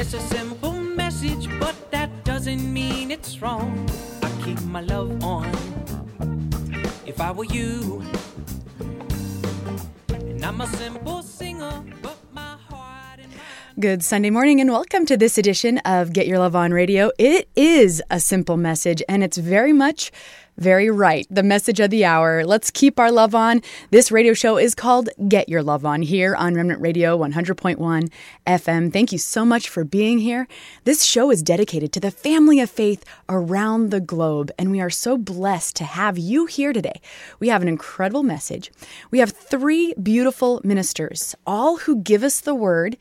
It's a simple message, but that doesn't mean it's wrong. I keep my love on. If I were you, and I'm a simple singer, Good Sunday morning and welcome to this edition of Get Your Love On Radio. It is a simple message and it's very much very right. The message of the hour. Let's keep our love on. This radio show is called Get Your Love On here on Remnant Radio 100.1 FM. Thank you so much for being here. This show is dedicated to the family of faith around the globe, and we are so blessed to have you here today. We have an incredible message. We have three beautiful ministers, all who give us the word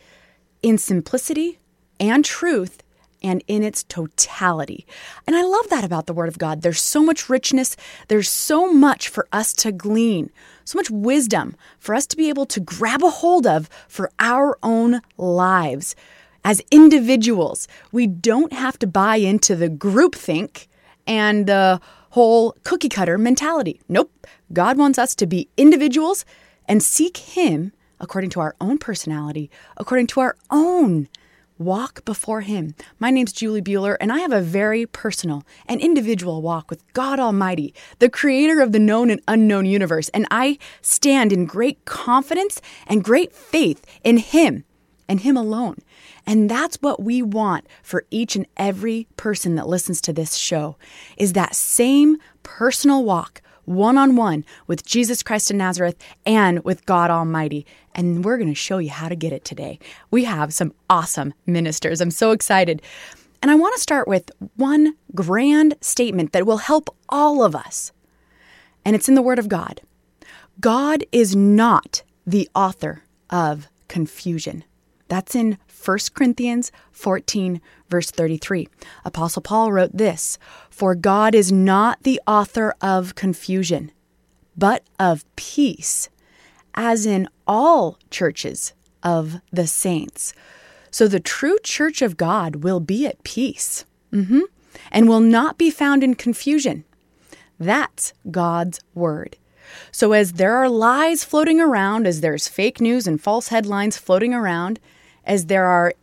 in simplicity and truth and in its totality. And I love that about the Word of God. There's so much richness, there's so much for us to glean, so much wisdom for us to be able to grab a hold of for our own lives. As individuals, we don't have to buy into the groupthink and the whole cookie cutter mentality. Nope. God wants us to be individuals and seek Him according to our own personality, according to our own walk before Him. My name's Julie Bueller, and I have a very personal and individual walk with God Almighty, the creator of the known and unknown universe. And I stand in great confidence and great faith in Him and Him alone. And that's what we want for each and every person that listens to this show is that same personal walk one on one with Jesus Christ of Nazareth and with God Almighty. And we're going to show you how to get it today. We have some awesome ministers. I'm so excited. And I want to start with one grand statement that will help all of us. And it's in the Word of God God is not the author of confusion. That's in 1 Corinthians 14, verse 33. Apostle Paul wrote this For God is not the author of confusion, but of peace, as in all churches of the saints. So the true church of God will be at peace mhm, and will not be found in confusion. That's God's word. So, as there are lies floating around, as there's fake news and false headlines floating around, as there are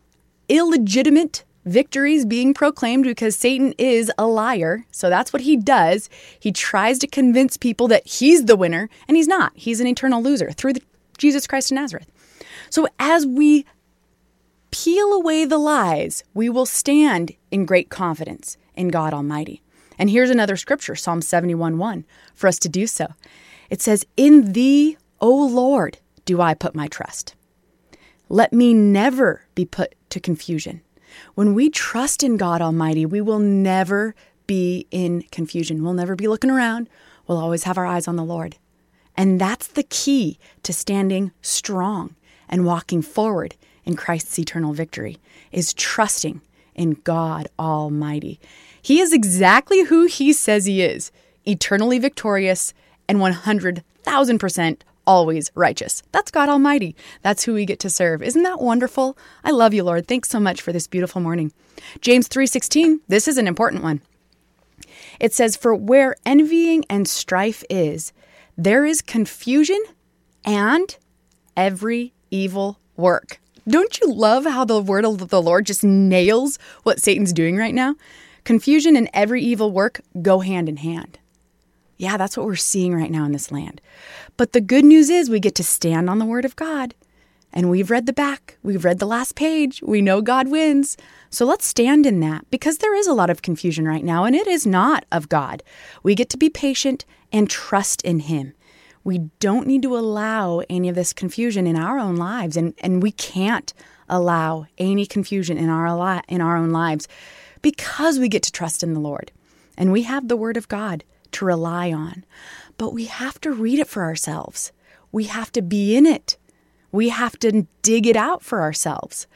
illegitimate victories being proclaimed because Satan is a liar. So that's what he does. He tries to convince people that he's the winner, and he's not. He's an eternal loser through the, Jesus Christ of Nazareth. So as we peel away the lies, we will stand in great confidence in God Almighty. And here's another scripture, Psalm 71 1, for us to do so. It says, In thee, O Lord, do I put my trust. Let me never be put to confusion. When we trust in God Almighty, we will never be in confusion. We'll never be looking around. We'll always have our eyes on the Lord. And that's the key to standing strong and walking forward in Christ's eternal victory is trusting in God Almighty. He is exactly who he says he is, eternally victorious and 100,000% always righteous. That's God Almighty. That's who we get to serve. Isn't that wonderful? I love you, Lord. Thanks so much for this beautiful morning. James 3:16, this is an important one. It says, "For where envying and strife is, there is confusion and every evil work." Don't you love how the word of the Lord just nails what Satan's doing right now? Confusion and every evil work go hand in hand. Yeah, that's what we're seeing right now in this land. But the good news is we get to stand on the Word of God. And we've read the back, we've read the last page, we know God wins. So let's stand in that because there is a lot of confusion right now and it is not of God. We get to be patient and trust in Him. We don't need to allow any of this confusion in our own lives, and, and we can't allow any confusion in our, li- in our own lives because we get to trust in the Lord. And we have the Word of God to rely on. But we have to read it for ourselves. We have to be in it. We have to dig it out for ourselves.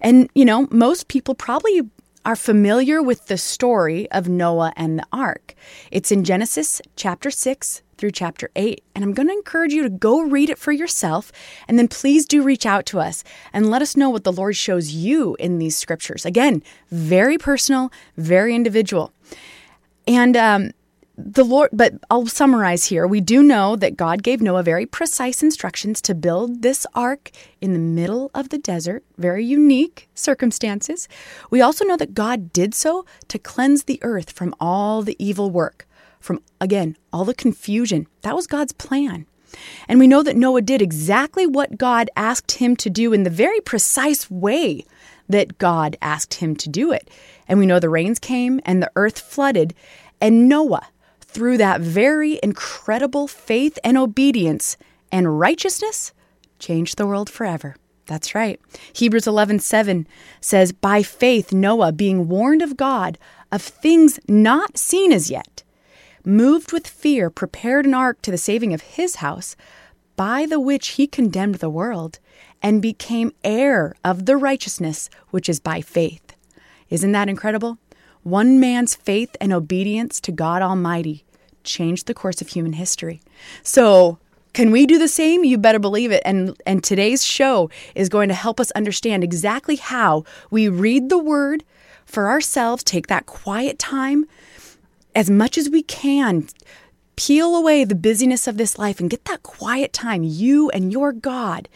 And, you know, most people probably are familiar with the story of Noah and the ark. It's in Genesis chapter 6 through chapter 8. And I'm going to encourage you to go read it for yourself. And then please do reach out to us and let us know what the Lord shows you in these scriptures. Again, very personal, very individual. And um, the Lord, but I'll summarize here. We do know that God gave Noah very precise instructions to build this ark in the middle of the desert, very unique circumstances. We also know that God did so to cleanse the earth from all the evil work, from, again, all the confusion. That was God's plan. And we know that Noah did exactly what God asked him to do in the very precise way that God asked him to do it. And we know the rains came and the earth flooded, and Noah, through that very incredible faith and obedience and righteousness, changed the world forever. That's right. Hebrews 11:7 says, "By faith Noah, being warned of God of things not seen as yet, moved with fear, prepared an ark to the saving of his house, by the which he condemned the world and became heir of the righteousness which is by faith." Isn't that incredible? One man's faith and obedience to God Almighty changed the course of human history. So, can we do the same? You better believe it. And and today's show is going to help us understand exactly how we read the word for ourselves, take that quiet time as much as we can, peel away the busyness of this life and get that quiet time, you and your God.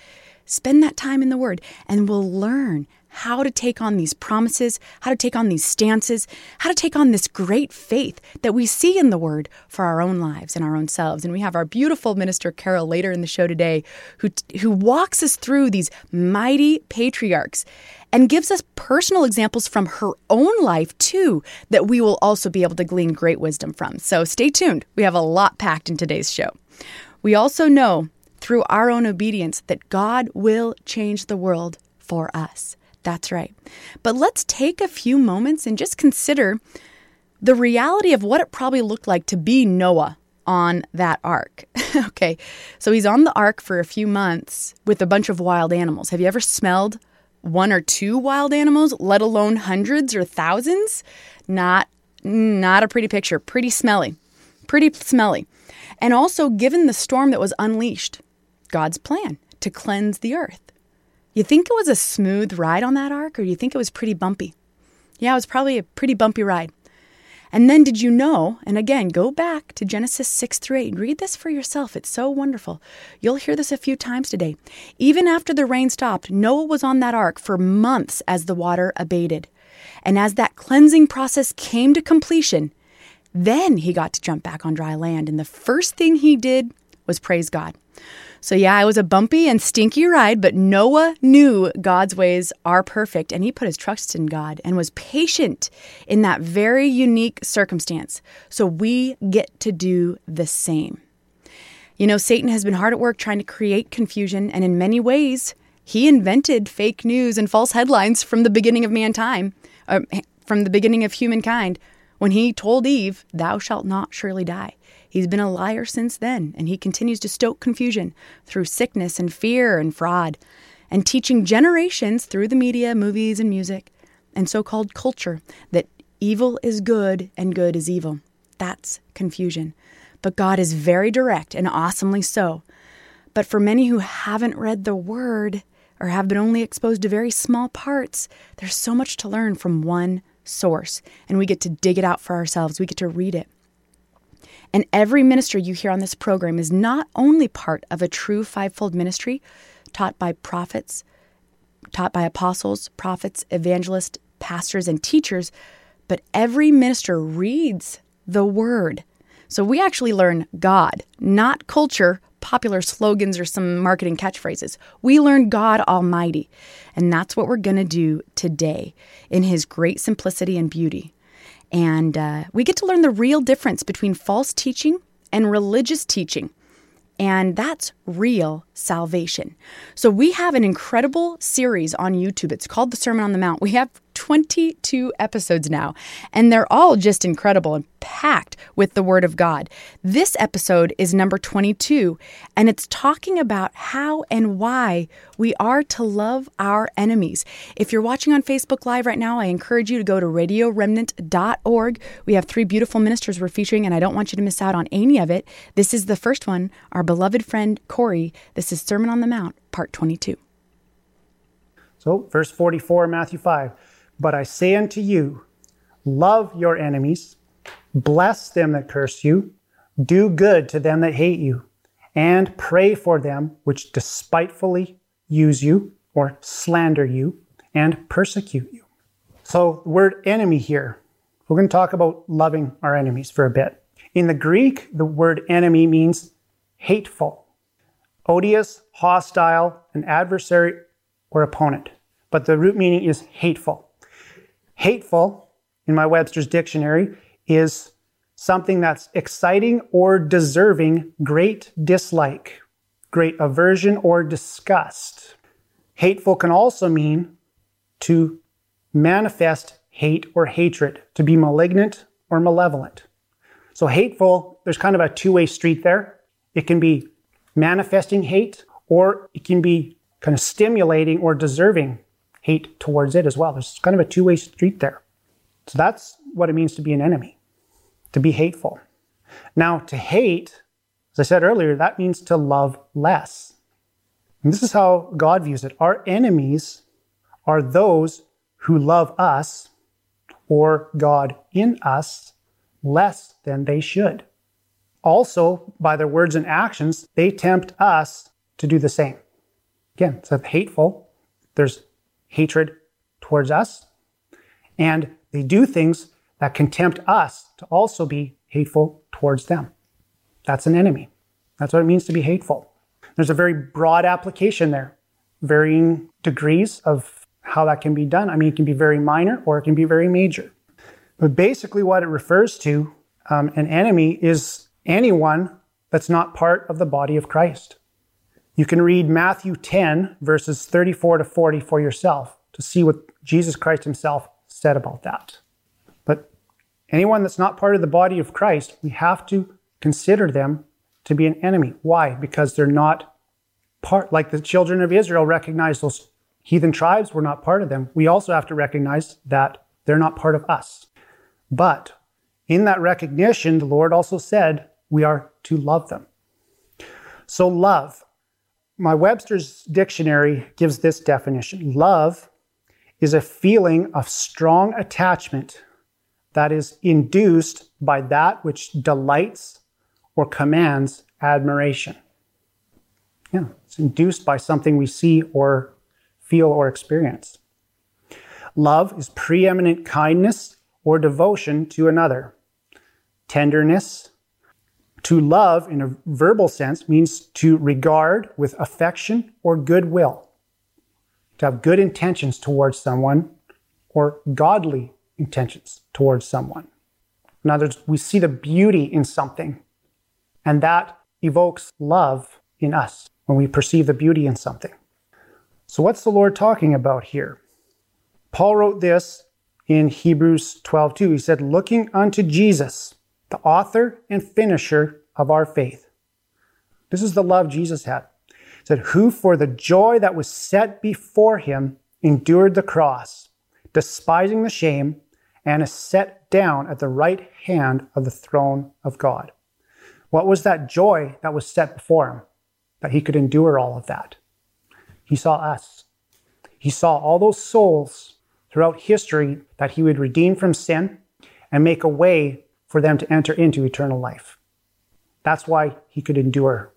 Spend that time in the word and we'll learn how to take on these promises, how to take on these stances, how to take on this great faith that we see in the Word for our own lives and our own selves. And we have our beautiful minister Carol later in the show today, who who walks us through these mighty patriarchs and gives us personal examples from her own life too that we will also be able to glean great wisdom from. So stay tuned. We have a lot packed in today's show. We also know through our own obedience that God will change the world for us. That's right. But let's take a few moments and just consider the reality of what it probably looked like to be Noah on that ark. okay, so he's on the ark for a few months with a bunch of wild animals. Have you ever smelled one or two wild animals, let alone hundreds or thousands? Not not a pretty picture. Pretty smelly. Pretty smelly. And also given the storm that was unleashed, God's plan to cleanse the earth. You think it was a smooth ride on that ark, or do you think it was pretty bumpy? Yeah, it was probably a pretty bumpy ride. And then did you know, and again, go back to Genesis 6 through 8 and read this for yourself. It's so wonderful. You'll hear this a few times today. Even after the rain stopped, Noah was on that ark for months as the water abated. And as that cleansing process came to completion, then he got to jump back on dry land. And the first thing he did was praise God. So, yeah, it was a bumpy and stinky ride, but Noah knew God's ways are perfect and he put his trust in God and was patient in that very unique circumstance. So, we get to do the same. You know, Satan has been hard at work trying to create confusion, and in many ways, he invented fake news and false headlines from the beginning of mankind, uh, from the beginning of humankind, when he told Eve, Thou shalt not surely die. He's been a liar since then, and he continues to stoke confusion through sickness and fear and fraud, and teaching generations through the media, movies, and music, and so called culture that evil is good and good is evil. That's confusion. But God is very direct and awesomely so. But for many who haven't read the Word or have been only exposed to very small parts, there's so much to learn from one source, and we get to dig it out for ourselves. We get to read it. And every minister you hear on this program is not only part of a true fivefold ministry taught by prophets, taught by apostles, prophets, evangelists, pastors, and teachers, but every minister reads the word. So we actually learn God, not culture, popular slogans, or some marketing catchphrases. We learn God Almighty. And that's what we're going to do today in His great simplicity and beauty. And uh, we get to learn the real difference between false teaching and religious teaching. And that's real salvation. So, we have an incredible series on YouTube. It's called The Sermon on the Mount. We have 22 episodes now, and they're all just incredible and packed with the Word of God. This episode is number 22, and it's talking about how and why we are to love our enemies. If you're watching on Facebook Live right now, I encourage you to go to radioremnant.org. We have three beautiful ministers we're featuring, and I don't want you to miss out on any of it. This is the first one, our beloved friend Corey. This is Sermon on the Mount, part 22. So, verse 44, Matthew 5. But I say unto you, love your enemies, Bless them that curse you, do good to them that hate you, and pray for them which despitefully use you or slander you and persecute you. So, the word enemy here, we're going to talk about loving our enemies for a bit. In the Greek, the word enemy means hateful, odious, hostile, an adversary or opponent. But the root meaning is hateful. Hateful, in my Webster's dictionary, is something that's exciting or deserving great dislike, great aversion or disgust. Hateful can also mean to manifest hate or hatred, to be malignant or malevolent. So, hateful, there's kind of a two way street there. It can be manifesting hate, or it can be kind of stimulating or deserving hate towards it as well. There's kind of a two way street there. So, that's what it means to be an enemy, to be hateful. Now, to hate, as I said earlier, that means to love less. And this is how God views it. Our enemies are those who love us or God in us less than they should. Also, by their words and actions, they tempt us to do the same. Again, it's hateful. There's hatred towards us. And they do things that can tempt us to also be hateful towards them. That's an enemy. That's what it means to be hateful. There's a very broad application there, varying degrees of how that can be done. I mean, it can be very minor or it can be very major. But basically, what it refers to, um, an enemy is anyone that's not part of the body of Christ. You can read Matthew 10, verses 34 to 40 for yourself to see what Jesus Christ himself said about that. But anyone that's not part of the body of Christ, we have to consider them to be an enemy. Why? Because they're not part, like the children of Israel recognized those heathen tribes were not part of them. We also have to recognize that they're not part of us. But in that recognition, the Lord also said we are to love them. So, love. My Webster's dictionary gives this definition love is a feeling of strong attachment that is induced by that which delights or commands admiration. Yeah, it's induced by something we see or feel or experience. Love is preeminent kindness or devotion to another, tenderness. To love, in a verbal sense, means to regard with affection or goodwill, to have good intentions towards someone or godly intentions towards someone. In other words, we see the beauty in something, and that evokes love in us when we perceive the beauty in something. So, what's the Lord talking about here? Paul wrote this in Hebrews 12:2. He said, "Looking unto Jesus, the author and finisher of our faith." This is the love Jesus had. Said, "Who for the joy that was set before him endured the cross, despising the shame, and is set down at the right hand of the throne of God." What was that joy that was set before him? That he could endure all of that. He saw us. He saw all those souls throughout history that he would redeem from sin and make a way for them to enter into eternal life. That's why he could endure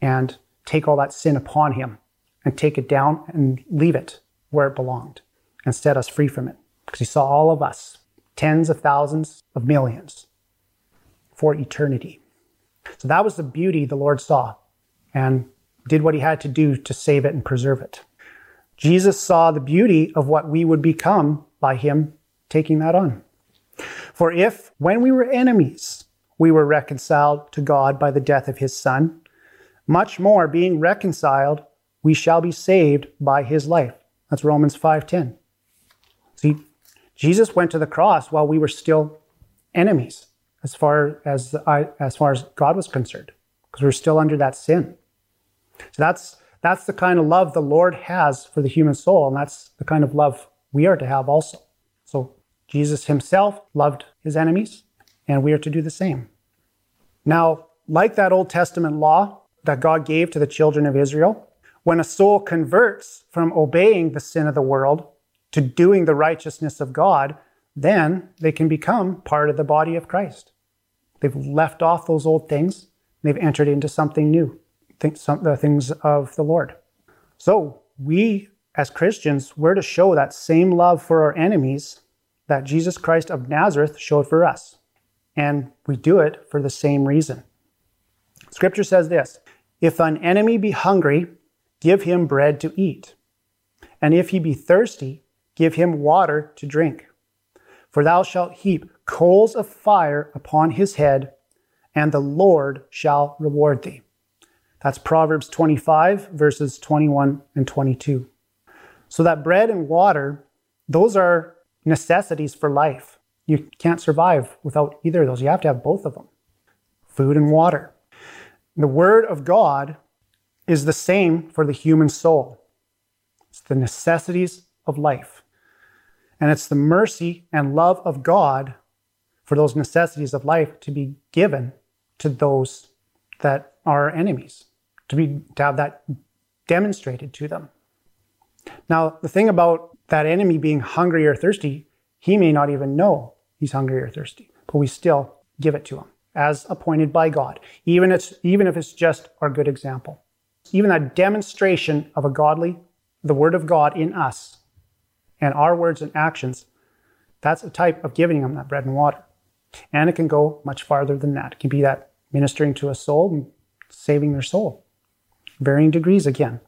and take all that sin upon him and take it down and leave it where it belonged and set us free from it. Because he saw all of us, tens of thousands of millions, for eternity. So that was the beauty the Lord saw and did what he had to do to save it and preserve it. Jesus saw the beauty of what we would become by him taking that on. For if, when we were enemies, we were reconciled to God by the death of his Son, much more, being reconciled, we shall be saved by his life. That's Romans 5:10. See, Jesus went to the cross while we were still enemies, as far as as far as God was concerned, because we we're still under that sin. So that's that's the kind of love the Lord has for the human soul, and that's the kind of love we are to have also. Jesus himself loved his enemies, and we are to do the same. Now, like that Old Testament law that God gave to the children of Israel, when a soul converts from obeying the sin of the world to doing the righteousness of God, then they can become part of the body of Christ. They've left off those old things, they've entered into something new, the things of the Lord. So, we as Christians, we're to show that same love for our enemies that Jesus Christ of Nazareth showed for us. And we do it for the same reason. Scripture says this If an enemy be hungry, give him bread to eat. And if he be thirsty, give him water to drink. For thou shalt heap coals of fire upon his head, and the Lord shall reward thee. That's Proverbs 25, verses 21 and 22. So that bread and water, those are necessities for life. You can't survive without either of those. You have to have both of them food and water. The Word of God is the same for the human soul. It's the necessities of life. And it's the mercy and love of God for those necessities of life to be given to those that are enemies, to, be, to have that demonstrated to them. Now, the thing about that enemy being hungry or thirsty, he may not even know he's hungry or thirsty, but we still give it to him as appointed by God, even, it's, even if it's just our good example. Even that demonstration of a godly, the word of God in us, and our words and actions, that's a type of giving them that bread and water. And it can go much farther than that. It can be that ministering to a soul and saving their soul. Varying degrees again.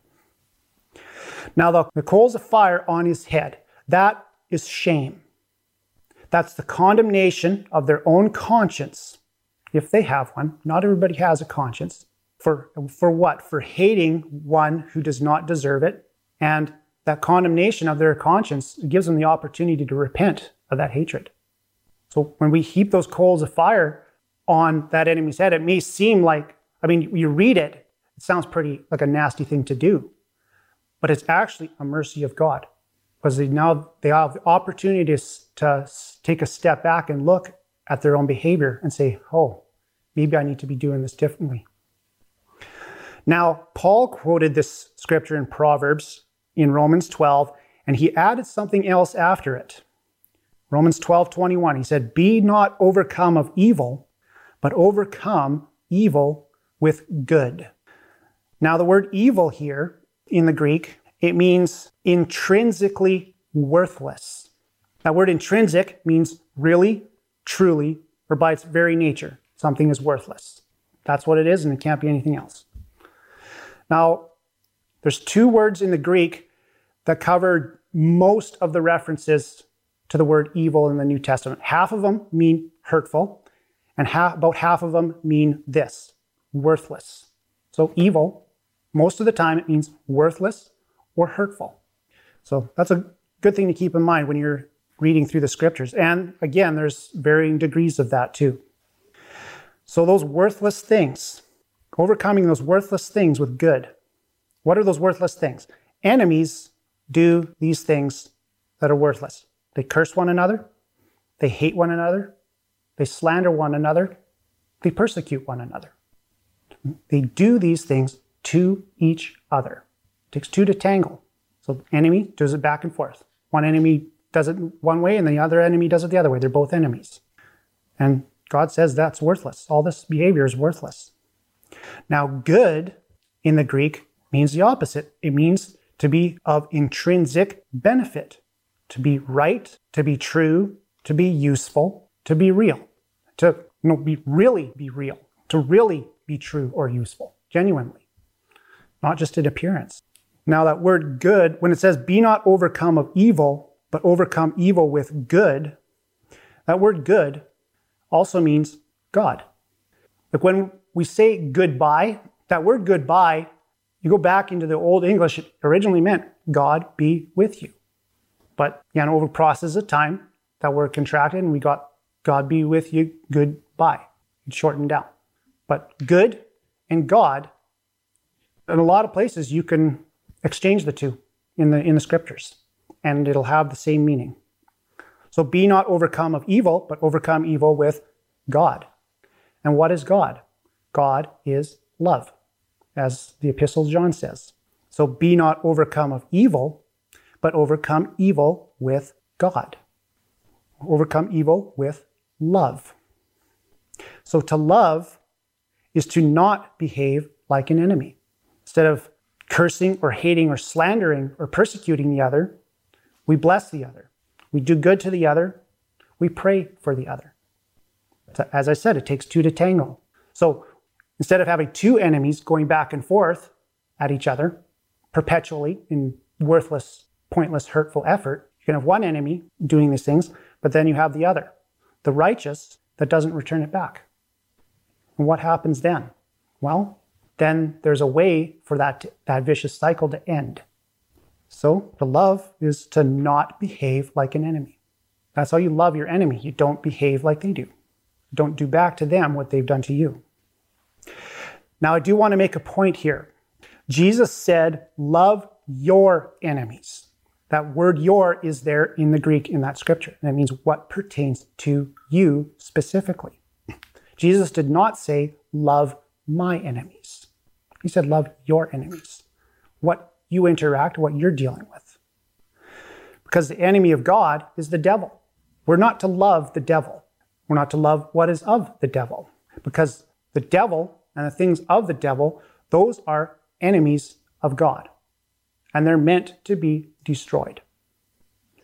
Now, the, coals of fire on his head, that is shame. That's the condemnation of their own conscience, if they have one. Not everybody has a conscience. For, for what? For hating one who does not deserve it. And that condemnation of their conscience gives them the opportunity to repent of that hatred. So when we heap those coals of fire on that enemy's head, it may seem like, I mean, you read it, it sounds pretty like a nasty thing to do but it's actually a mercy of God because they now they have the opportunity to, take a step back and look at their own behavior and say, oh, maybe I need to be doing this differently. Now, Paul quoted this scripture in Proverbs in Romans 12, and he added something else after it. Romans 12, 21, he said, Be not overcome of evil, but overcome evil with good. Now, the word evil here in the Greek, it means intrinsically worthless. That word intrinsic means really, truly, or by its very nature, something is worthless. That's what it is, and it can't be anything else. Now, there's two words in the Greek that cover most of the references to the word evil in the New Testament. Half of them mean hurtful, and half, about half of them mean this worthless. So, evil most of the time, it means worthless or hurtful. So that's a good thing to keep in mind when you're reading through the scriptures. And again, there's varying degrees of that too. So, those worthless things, overcoming those worthless things with good. What are those worthless things? Enemies do these things that are worthless. They curse one another, they hate one another, they slander one another, they persecute one another. They do these things to each other. It takes two to tangle. So enemy does it back and forth. One enemy does it one way and the other enemy does it the other way. They're both enemies. And God says that's worthless. All this behavior is worthless. Now, good in the Greek means the opposite. It means to be of intrinsic benefit, to be right, to be true, to be useful, to be real, to you know, be really be real, to really be true or useful, genuinely not just in appearance. Now, that word good, when it says be not overcome of evil, but overcome evil with good, that word good also means God. Like when we say goodbye, that word goodbye, you go back into the Old English, it originally meant God be with you. But again, over process of time, that word contracted and we got God be with you, goodbye. It shortened down. But good and God in a lot of places you can exchange the two in the in the scriptures and it'll have the same meaning. So be not overcome of evil but overcome evil with god. And what is god? God is love as the epistle john says. So be not overcome of evil but overcome evil with god. Overcome evil with love. So to love is to not behave like an enemy. Instead of cursing or hating or slandering or persecuting the other, we bless the other. We do good to the other. We pray for the other. As I said, it takes two to tango. So instead of having two enemies going back and forth at each other perpetually in worthless, pointless, hurtful effort, you can have one enemy doing these things, but then you have the other, the righteous that doesn't return it back. And what happens then? Well, then there's a way for that, that vicious cycle to end. So to love is to not behave like an enemy. That's how you love your enemy. You don't behave like they do. Don't do back to them what they've done to you. Now, I do want to make a point here. Jesus said, Love your enemies. That word your is there in the Greek in that scripture. And that means what pertains to you specifically. Jesus did not say, Love my enemies. He said, Love your enemies. What you interact, what you're dealing with. Because the enemy of God is the devil. We're not to love the devil. We're not to love what is of the devil. Because the devil and the things of the devil, those are enemies of God. And they're meant to be destroyed.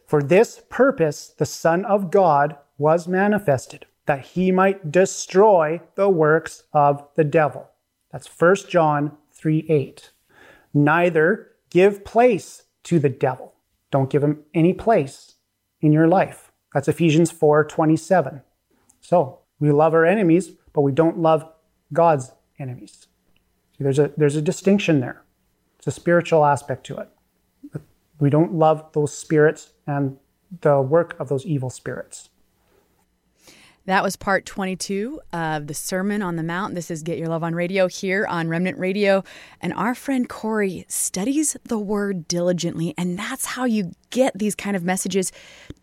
For this purpose, the Son of God was manifested, that he might destroy the works of the devil. That's 1 John 3 8. Neither give place to the devil. Don't give him any place in your life. That's Ephesians 4 27. So we love our enemies, but we don't love God's enemies. See, there's a, there's a distinction there. It's a spiritual aspect to it. We don't love those spirits and the work of those evil spirits. That was part 22 of the Sermon on the Mount. This is Get Your Love on Radio here on Remnant Radio. And our friend Corey studies the word diligently, and that's how you get these kind of messages.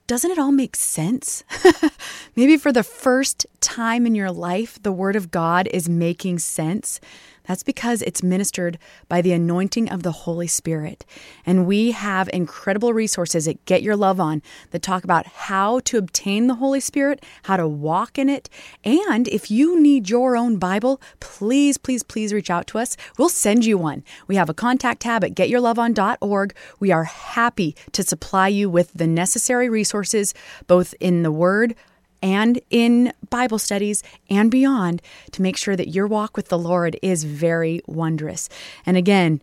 Doesn't it all make sense? Maybe for the first time in your life, the Word of God is making sense. That's because it's ministered by the anointing of the Holy Spirit. And we have incredible resources at Get Your Love On that talk about how to obtain the Holy Spirit, how to walk in it. And if you need your own Bible, please, please, please reach out to us. We'll send you one. We have a contact tab at getyourloveon.org. We are happy to supply you with the necessary resources, both in the Word, and in Bible studies and beyond to make sure that your walk with the Lord is very wondrous. And again,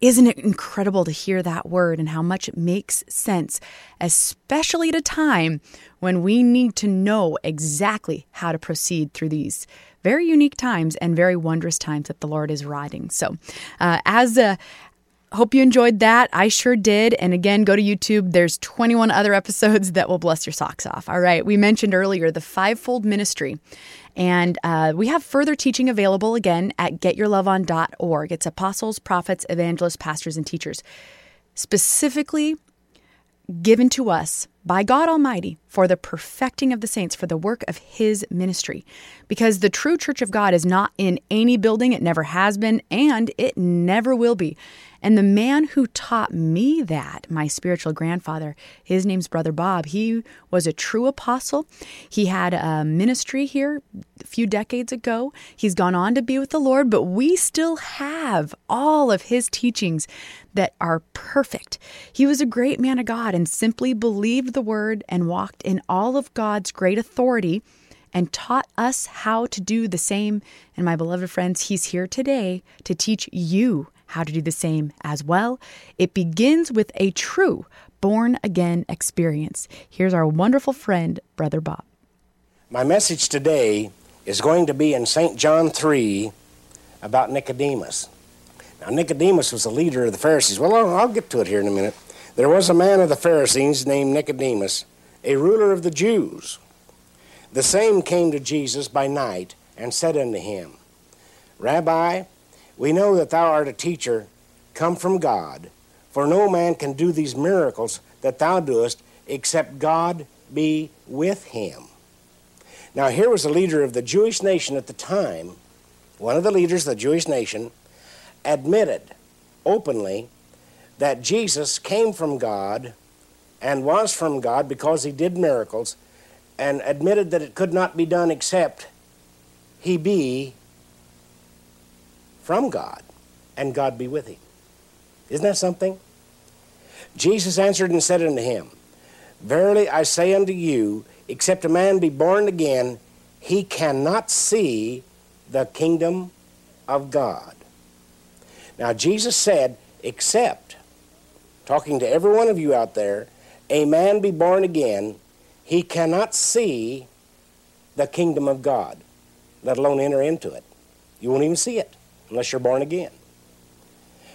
isn't it incredible to hear that word and how much it makes sense, especially at a time when we need to know exactly how to proceed through these very unique times and very wondrous times that the Lord is riding. So, uh, as a Hope you enjoyed that. I sure did. And again, go to YouTube. There's 21 other episodes that will bless your socks off. All right. We mentioned earlier the fivefold ministry. And uh, we have further teaching available again at getyourloveon.org. It's apostles, prophets, evangelists, pastors, and teachers. Specifically given to us by God Almighty for the perfecting of the saints, for the work of His ministry. Because the true church of God is not in any building, it never has been, and it never will be. And the man who taught me that, my spiritual grandfather, his name's Brother Bob, he was a true apostle. He had a ministry here a few decades ago. He's gone on to be with the Lord, but we still have all of his teachings that are perfect. He was a great man of God and simply believed the word and walked in all of God's great authority and taught us how to do the same. And my beloved friends, he's here today to teach you how to do the same as well. It begins with a true born again experience. Here's our wonderful friend, Brother Bob. My message today is going to be in St. John 3 about Nicodemus. Now, Nicodemus was the leader of the Pharisees. Well, I'll get to it here in a minute. There was a man of the Pharisees named Nicodemus, a ruler of the Jews. The same came to Jesus by night and said unto him, Rabbi, we know that thou art a teacher come from God, for no man can do these miracles that thou doest except God be with him. Now, here was a leader of the Jewish nation at the time, one of the leaders of the Jewish nation, admitted openly that Jesus came from God and was from God because he did miracles, and admitted that it could not be done except he be from God and God be with him. Isn't that something? Jesus answered and said unto him, Verily I say unto you, except a man be born again, he cannot see the kingdom of God. Now, Jesus said, except, talking to every one of you out there, a man be born again, he cannot see the kingdom of God, let alone enter into it. You won't even see it unless you're born again.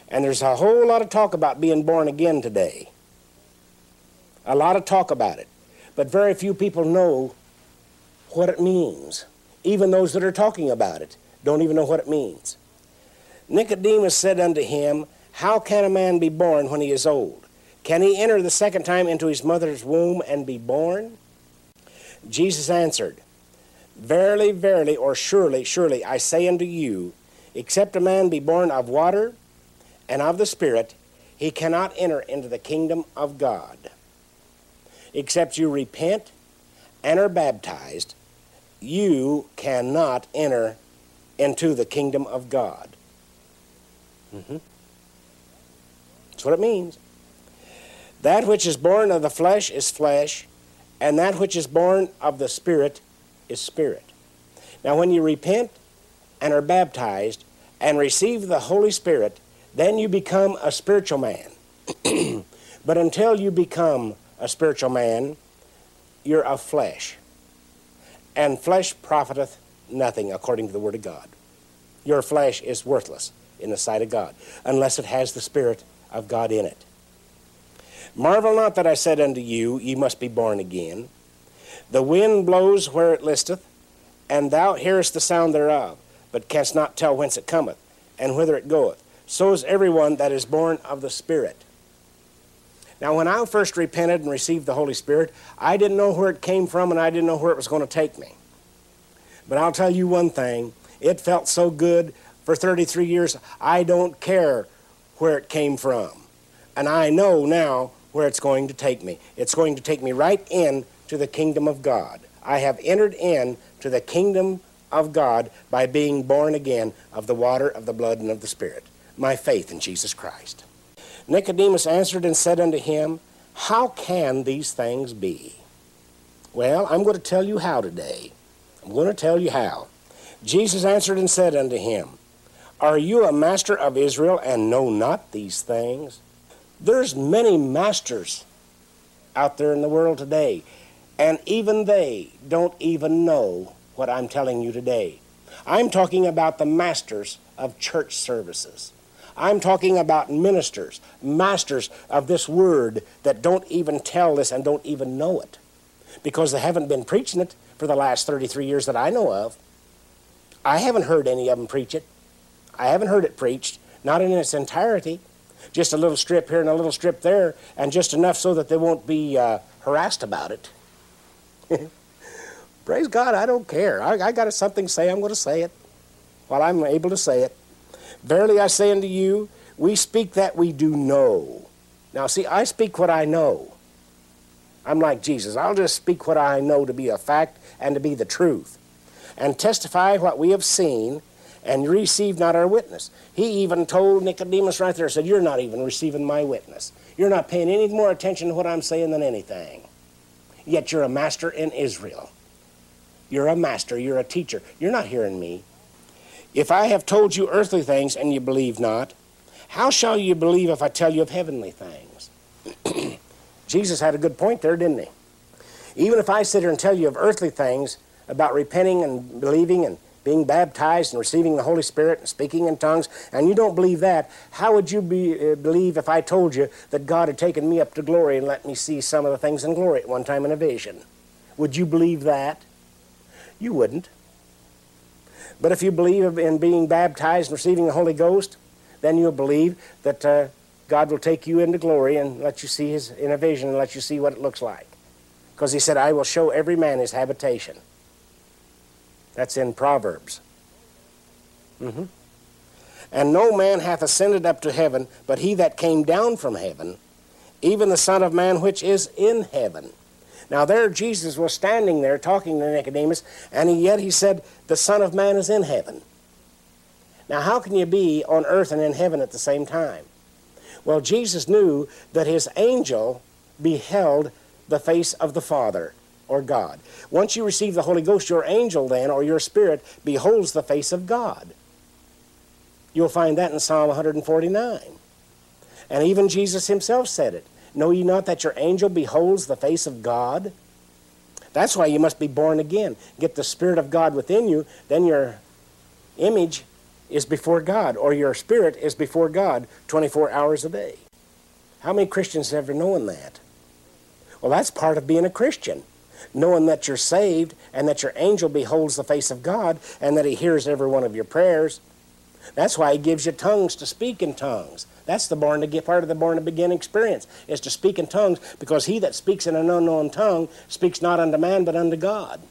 And there's a whole lot of talk about being born again today. A lot of talk about it. But very few people know what it means. Even those that are talking about it don't even know what it means. Nicodemus said unto him, How can a man be born when he is old? Can he enter the second time into his mother's womb and be born? Jesus answered, Verily, verily, or surely, surely, I say unto you, except a man be born of water and of the Spirit, he cannot enter into the kingdom of God. Except you repent and are baptized, you cannot enter into the kingdom of God. Mm-hmm. That's what it means. That which is born of the flesh is flesh, and that which is born of the Spirit is spirit. Now, when you repent and are baptized and receive the Holy Spirit, then you become a spiritual man. but until you become a spiritual man, you're of flesh. And flesh profiteth nothing, according to the Word of God. Your flesh is worthless in the sight of God, unless it has the Spirit of God in it. Marvel not that I said unto you, Ye must be born again. The wind blows where it listeth, and thou hearest the sound thereof, but canst not tell whence it cometh, and whither it goeth. So is everyone that is born of the Spirit. Now, when I first repented and received the Holy Spirit, I didn't know where it came from and I didn't know where it was going to take me. But I'll tell you one thing it felt so good for 33 years, I don't care where it came from. And I know now where it's going to take me. It's going to take me right in to the kingdom of God. I have entered in to the kingdom of God by being born again of the water, of the blood, and of the Spirit. My faith in Jesus Christ. Nicodemus answered and said unto him, How can these things be? Well, I'm going to tell you how today. I'm going to tell you how. Jesus answered and said unto him, Are you a master of Israel and know not these things? There's many masters out there in the world today, and even they don't even know what I'm telling you today. I'm talking about the masters of church services. I'm talking about ministers, masters of this word that don't even tell this and don't even know it because they haven't been preaching it for the last 33 years that I know of. I haven't heard any of them preach it. I haven't heard it preached, not in its entirety just a little strip here and a little strip there, and just enough so that they won't be uh, harassed about it. Praise God, I don't care. I, I got something to say, I'm going to say it while I'm able to say it. Verily I say unto you, we speak that we do know. Now, see, I speak what I know. I'm like Jesus. I'll just speak what I know to be a fact and to be the truth, and testify what we have seen and receive not our witness. He even told Nicodemus right there, said, You're not even receiving my witness. You're not paying any more attention to what I'm saying than anything. Yet you're a master in Israel. You're a master, you're a teacher. You're not hearing me. If I have told you earthly things and you believe not, how shall you believe if I tell you of heavenly things? Jesus had a good point there, didn't he? Even if I sit here and tell you of earthly things about repenting and believing and being baptized and receiving the Holy Spirit and speaking in tongues, and you don't believe that, how would you be, uh, believe if I told you that God had taken me up to glory and let me see some of the things in glory at one time in a vision? Would you believe that? You wouldn't. But if you believe in being baptized and receiving the Holy Ghost, then you'll believe that uh, God will take you into glory and let you see His in a vision and let you see what it looks like. Because He said, I will show every man his habitation. That's in Proverbs. Mm-hmm. And no man hath ascended up to heaven, but he that came down from heaven, even the Son of Man which is in heaven. Now, there Jesus was standing there talking to Nicodemus, and yet he said, The Son of Man is in heaven. Now, how can you be on earth and in heaven at the same time? Well, Jesus knew that his angel beheld the face of the Father or God. Once you receive the Holy Ghost, your angel then, or your spirit, beholds the face of God. You'll find that in Psalm 149. And even Jesus himself said it. Know ye not that your angel beholds the face of God? That's why you must be born again. Get the Spirit of God within you, then your image is before God, or your spirit is before God 24 hours a day. How many Christians have ever known that? Well, that's part of being a Christian. Knowing that you're saved and that your angel beholds the face of God and that he hears every one of your prayers. That's why he gives you tongues to speak in tongues. That's the born again part of the born again experience is to speak in tongues because he that speaks in an unknown tongue speaks not unto man but unto God.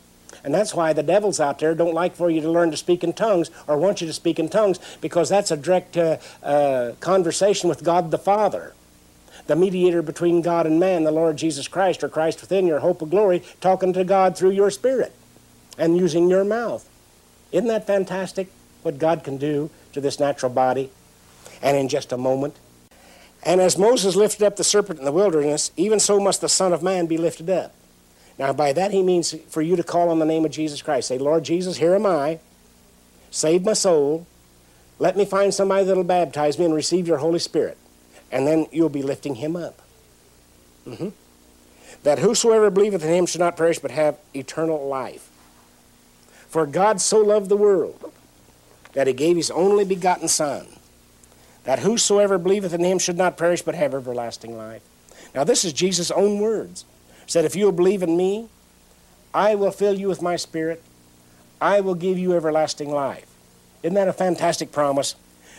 And that's why the devils out there don't like for you to learn to speak in tongues or want you to speak in tongues because that's a direct uh, uh, conversation with God the Father the mediator between God and man, the Lord Jesus Christ, or Christ within your hope of glory, talking to God through your spirit and using your mouth. Isn't that fantastic what God can do to this natural body? And in just a moment. And as Moses lifted up the serpent in the wilderness, even so must the Son of Man be lifted up. Now, by that he means for you to call on the name of Jesus Christ. Say, Lord Jesus, here am I. Save my soul. Let me find somebody that'll baptize me and receive your Holy Spirit and then you'll be lifting him up. Mm-hmm. That whosoever believeth in him should not perish but have eternal life. For God so loved the world that he gave his only begotten Son, that whosoever believeth in him should not perish but have everlasting life. Now, this is Jesus' own words. He said, If you will believe in me, I will fill you with my spirit, I will give you everlasting life. Isn't that a fantastic promise?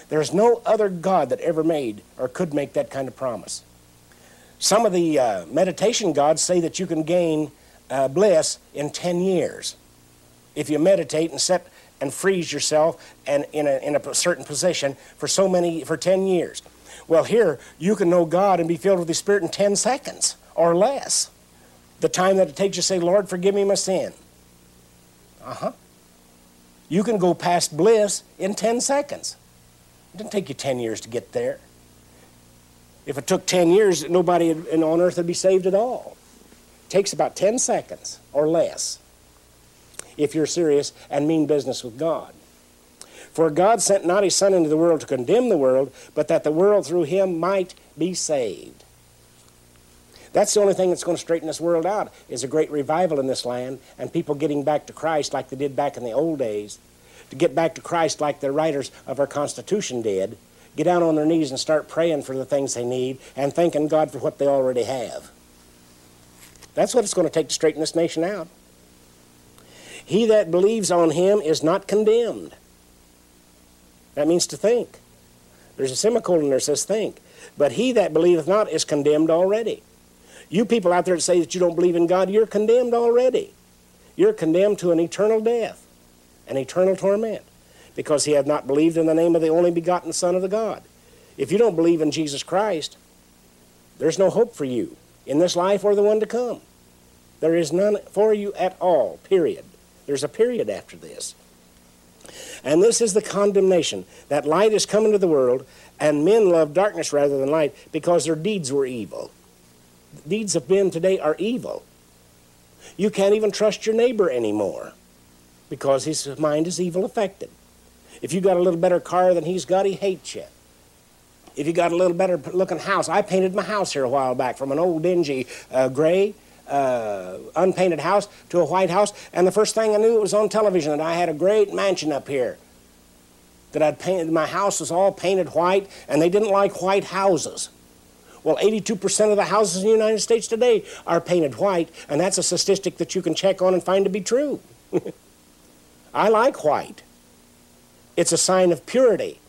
There's no other God that ever made or could make that kind of promise. Some of the uh, meditation gods say that you can gain uh, bliss in 10 years if you meditate and set and freeze yourself and in a, in a certain position for so many for 10 years. Well, here you can know God and be filled with the Spirit in 10 seconds or less. The time that it takes you to say, Lord, forgive me my sin. Uh huh. You can go past bliss in 10 seconds. It didn't take you 10 years to get there. If it took 10 years, nobody on earth would be saved at all. It takes about 10 seconds or less if you're serious and mean business with God. For God sent not his Son into the world to condemn the world, but that the world through him might be saved. That's the only thing that's going to straighten this world out is a great revival in this land and people getting back to Christ like they did back in the old days to get back to Christ like the writers of our Constitution did, get down on their knees and start praying for the things they need and thanking God for what they already have. That's what it's going to take to straighten this nation out. He that believes on him is not condemned. That means to think. There's a semicolon there says think. But he that believeth not is condemned already. You people out there that say that you don't believe in God, you're condemned already. You're condemned to an eternal death and eternal torment because he had not believed in the name of the only begotten Son of the God. If you don't believe in Jesus Christ, there's no hope for you in this life or the one to come. There is none for you at all, period. There's a period after this. And this is the condemnation that light is come into the world, and men love darkness rather than light because their deeds were evil. deeds of men today are evil. You can't even trust your neighbor anymore because his mind is evil affected. If you got a little better car than he's got, he hates you. If you got a little better looking house, I painted my house here a while back from an old dingy uh, gray uh, unpainted house to a white house, and the first thing I knew it was on television that I had a great mansion up here. That I'd painted, my house was all painted white, and they didn't like white houses. Well, 82% of the houses in the United States today are painted white, and that's a statistic that you can check on and find to be true. I like white. It's a sign of purity.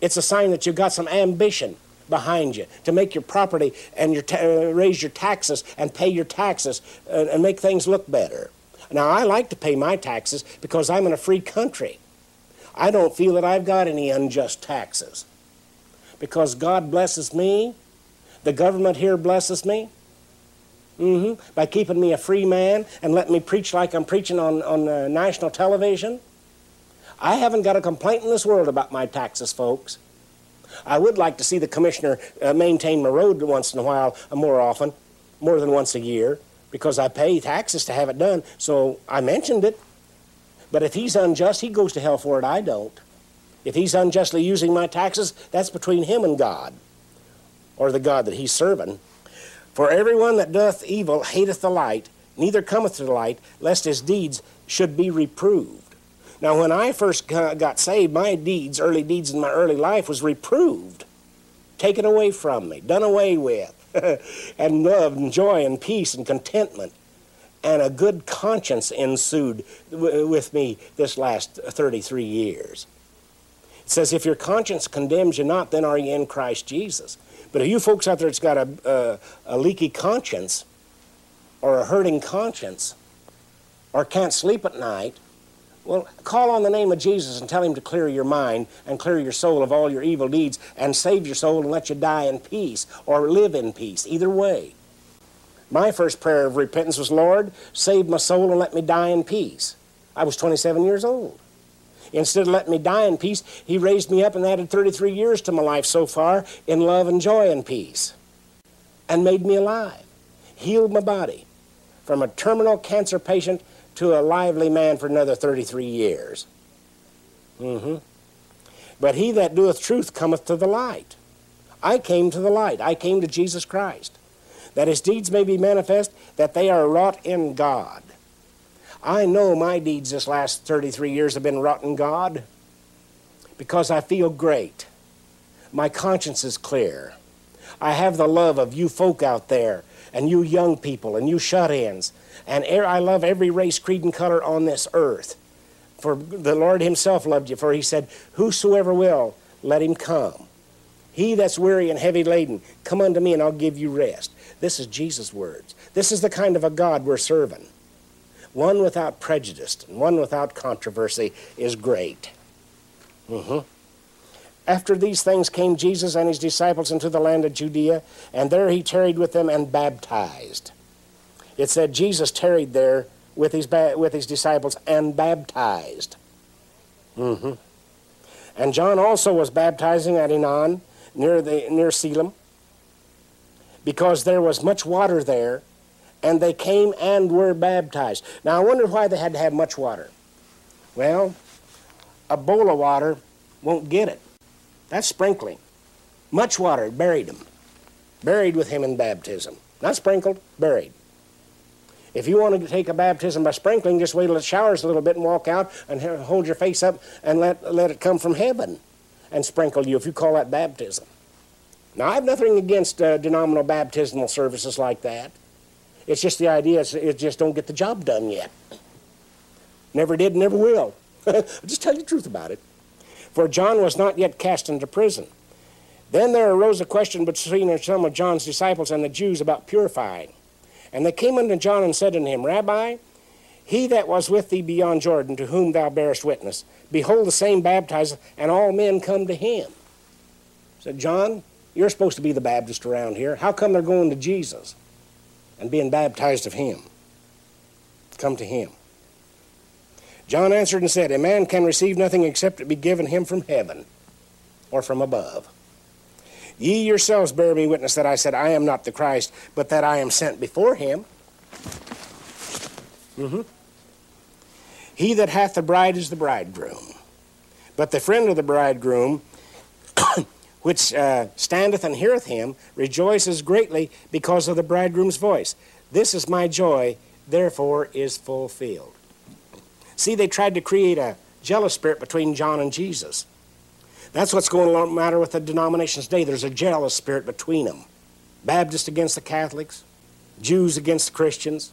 It's a sign that you've got some ambition behind you to make your property and your ta- uh, raise your taxes and pay your taxes uh, and make things look better. Now, I like to pay my taxes because I'm in a free country. I don't feel that I've got any unjust taxes because God blesses me, the government here blesses me, Mm-hmm. By keeping me a free man and letting me preach like I'm preaching on, on uh, national television. I haven't got a complaint in this world about my taxes, folks. I would like to see the commissioner uh, maintain my road once in a while, uh, more often, more than once a year, because I pay taxes to have it done. So I mentioned it. But if he's unjust, he goes to hell for it. I don't. If he's unjustly using my taxes, that's between him and God, or the God that he's serving. For everyone that doeth evil hateth the light, neither cometh to the light, lest his deeds should be reproved. Now, when I first got saved, my deeds, early deeds in my early life, was reproved, taken away from me, done away with, and love and joy and peace and contentment. And a good conscience ensued with me this last 33 years. It says, if your conscience condemns you not, then are you in Christ Jesus. But if you folks out there that's got a, a, a leaky conscience or a hurting conscience or can't sleep at night, well, call on the name of Jesus and tell him to clear your mind and clear your soul of all your evil deeds and save your soul and let you die in peace or live in peace. Either way. My first prayer of repentance was, Lord, save my soul and let me die in peace. I was 27 years old. Instead of letting me die in peace, he raised me up and added 33 years to my life so far in love and joy and peace and made me alive, healed my body from a terminal cancer patient to a lively man for another 33 years. Mm-hmm. But he that doeth truth cometh to the light. I came to the light. I came to Jesus Christ, that his deeds may be manifest, that they are wrought in God. I know my deeds this last 33 years have been in God because I feel great. My conscience is clear. I have the love of you folk out there and you young people and you shut ins and I love every race, creed, and color on this earth. For the Lord Himself loved you, for He said, Whosoever will, let him come. He that's weary and heavy laden, come unto me and I'll give you rest. This is Jesus' words. This is the kind of a God we're serving. One without prejudice and one without controversy is great. Mm-hmm. After these things came Jesus and his disciples into the land of Judea, and there he tarried with them and baptized. It said Jesus tarried there with his, with his disciples and baptized. Mm-hmm. And John also was baptizing at Aenon near, the, near Salim because there was much water there, and they came and were baptized. Now, I wonder why they had to have much water. Well, a bowl of water won't get it. That's sprinkling. Much water buried him, buried with him in baptism. Not sprinkled, buried. If you want to take a baptism by sprinkling, just wait till it showers a little bit and walk out and hold your face up and let, let it come from heaven and sprinkle you if you call that baptism. Now, I have nothing against uh, denominational baptismal services like that. It's just the idea, it just don't get the job done yet. Never did, never will. I'll just tell you the truth about it. For John was not yet cast into prison. Then there arose a question between some of John's disciples and the Jews about purifying. And they came unto John and said unto him, Rabbi, he that was with thee beyond Jordan, to whom thou bearest witness, behold, the same baptizeth, and all men come to him. Said John, you're supposed to be the Baptist around here. How come they're going to Jesus and being baptized of him? Come to him. John answered and said, A man can receive nothing except it be given him from heaven or from above. Ye yourselves bear me witness that I said, I am not the Christ, but that I am sent before him. Mm-hmm. He that hath the bride is the bridegroom. But the friend of the bridegroom, which uh, standeth and heareth him, rejoices greatly because of the bridegroom's voice. This is my joy, therefore is fulfilled. See, they tried to create a jealous spirit between John and Jesus. That's what's going on matter with the denominations today. There's a jealous spirit between them. Baptists against the Catholics, Jews against the Christians,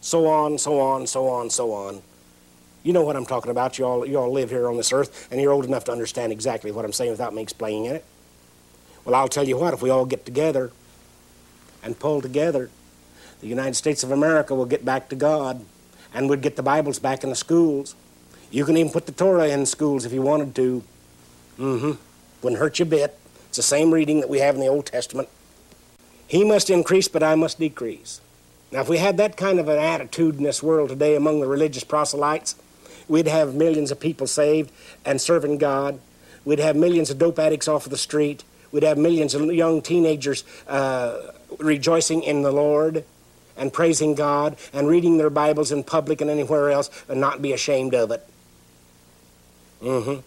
so on, so on, so on, so on. You know what I'm talking about. You all, you all live here on this earth, and you're old enough to understand exactly what I'm saying without me explaining it. Well, I'll tell you what, if we all get together and pull together, the United States of America will get back to God and we'd get the Bibles back in the schools. You can even put the Torah in schools if you wanted to. Mm-hmm. Wouldn't hurt you a bit. It's the same reading that we have in the Old Testament. He must increase, but I must decrease. Now, if we had that kind of an attitude in this world today among the religious proselytes, we'd have millions of people saved and serving God. We'd have millions of dope addicts off of the street. We'd have millions of young teenagers uh, rejoicing in the Lord and praising God and reading their Bibles in public and anywhere else and not be ashamed of it. Mm-hmm.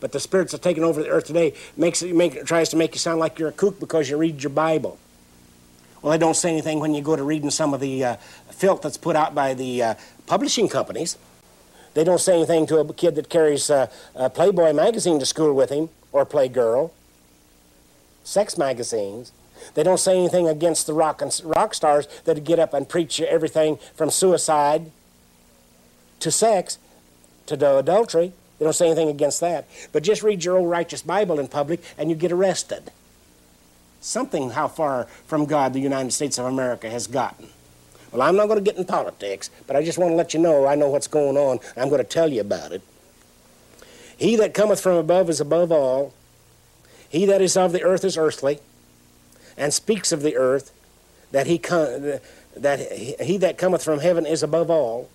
But the spirits that taken over the earth today makes it, make, tries to make you sound like you're a kook because you read your Bible. Well, they don't say anything when you go to reading some of the uh, filth that's put out by the uh, publishing companies. They don't say anything to a kid that carries uh, a Playboy magazine to school with him or Playgirl, sex magazines. They don't say anything against the rock, and, rock stars that get up and preach everything from suicide to sex to adultery. They don't say anything against that. But just read your old righteous Bible in public and you get arrested. Something how far from God the United States of America has gotten. Well, I'm not going to get in politics, but I just want to let you know I know what's going on. and I'm going to tell you about it. He that cometh from above is above all. He that is of the earth is earthly, and speaks of the earth, that he that he that cometh from heaven is above all.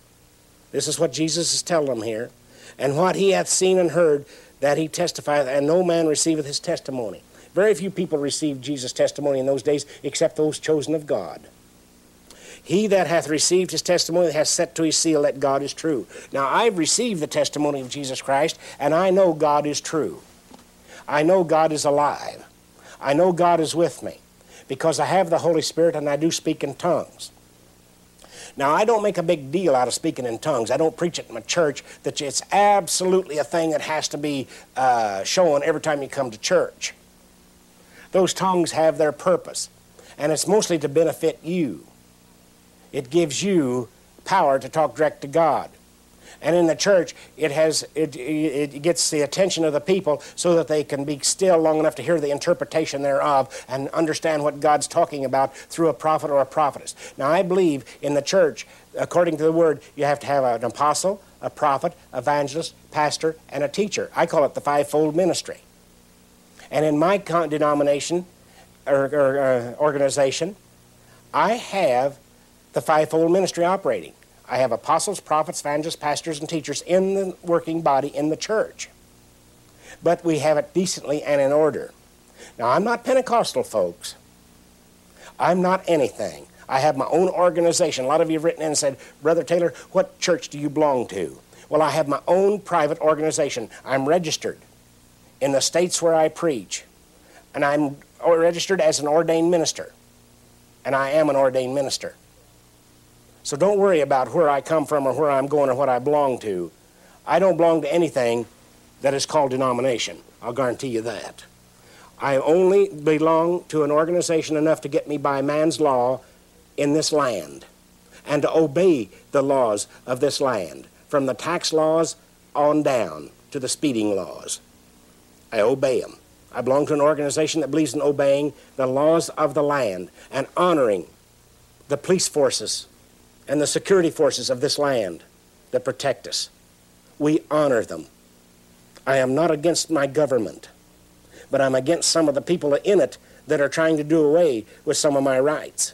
This is what Jesus is telling them here. And what he hath seen and heard, that he testifieth, and no man receiveth his testimony. Very few people received Jesus' testimony in those days, except those chosen of God. He that hath received his testimony hath set to his seal that God is true. Now, I've received the testimony of Jesus Christ, and I know God is true. I know God is alive. I know God is with me because I have the Holy Spirit and I do speak in tongues. Now, I don't make a big deal out of speaking in tongues. I don't preach it in my church that it's absolutely a thing that has to be uh, shown every time you come to church. Those tongues have their purpose, and it's mostly to benefit you. It gives you power to talk direct to God. And in the church, it has it, it gets the attention of the people so that they can be still long enough to hear the interpretation thereof and understand what God's talking about through a prophet or a prophetess. Now, I believe in the church, according to the word, you have to have an apostle, a prophet, evangelist, pastor, and a teacher. I call it the fivefold ministry. And in my denomination or, or uh, organization, I have the fivefold ministry operating. I have apostles, prophets, evangelists, pastors, and teachers in the working body in the church. But we have it decently and in order. Now, I'm not Pentecostal, folks. I'm not anything. I have my own organization. A lot of you have written in and said, Brother Taylor, what church do you belong to? Well, I have my own private organization. I'm registered in the states where I preach. And I'm registered as an ordained minister. And I am an ordained minister. So don't worry about where I come from or where I'm going or what I belong to. I don't belong to anything that is called denomination. I'll guarantee you that. I only belong to an organization enough to get me by man's law in this land and to obey the laws of this land, from the tax laws on down to the speeding laws. I obey them. I belong to an organization that believes in obeying the laws of the land and honoring the police forces and the security forces of this land that protect us. We honor them. I am not against my government, but I'm against some of the people in it that are trying to do away with some of my rights.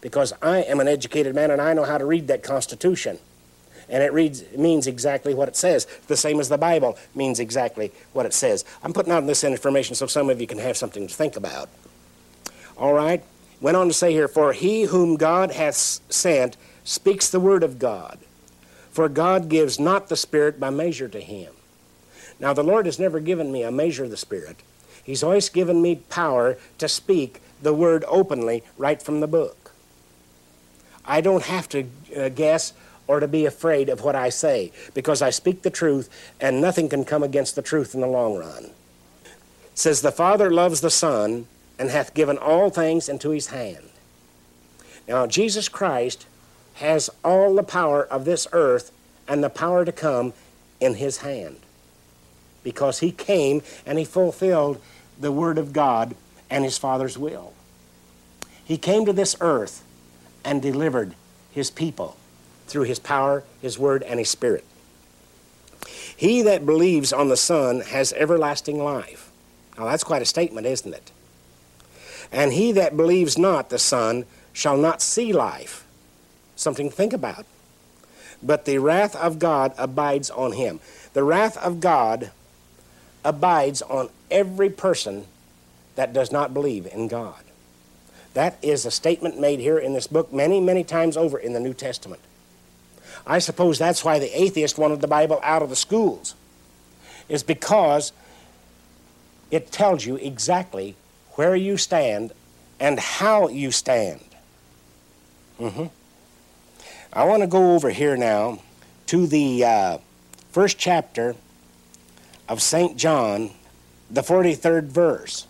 Because I am an educated man and I know how to read that Constitution and it reads means exactly what it says. The same as the Bible means exactly what it says. I'm putting out this information so some of you can have something to think about. All right. Went on to say here, for he whom God hath sent speaks the word of God. For God gives not the Spirit by measure to him. Now, the Lord has never given me a measure of the Spirit. He's always given me power to speak the word openly right from the book. I don't have to uh, guess or to be afraid of what I say, because I speak the truth, and nothing can come against the truth in the long run. It says, The Father loves the Son, and hath given all things into his hand. Now, Jesus Christ has all the power of this earth and the power to come in his hand because he came and he fulfilled the Word of God and his Father's will. He came to this earth and delivered his people through his power, his word, and his spirit. He that believes on the Son has everlasting life. Now that's quite a statement, isn't it? And he that believes not the Son shall not see life. Something to think about. But the wrath of God abides on him. The wrath of God abides on every person that does not believe in God. That is a statement made here in this book many, many times over in the New Testament. I suppose that's why the atheist wanted the Bible out of the schools, is because it tells you exactly where you stand and how you stand. Mm-hmm. I want to go over here now to the uh, first chapter of St. John, the 43rd verse.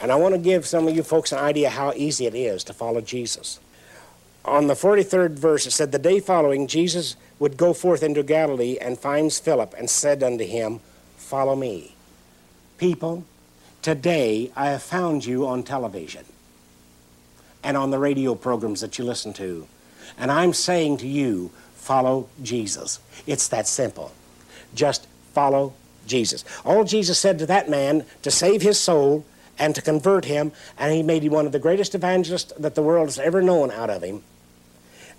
And I want to give some of you folks an idea how easy it is to follow Jesus. On the 43rd verse, it said, The day following, Jesus would go forth into Galilee and finds Philip and said unto him, Follow me. People, today I have found you on television and on the radio programs that you listen to. And I'm saying to you, follow Jesus. It's that simple. Just follow Jesus. All Jesus said to that man to save his soul and to convert him, and he made him one of the greatest evangelists that the world has ever known out of him,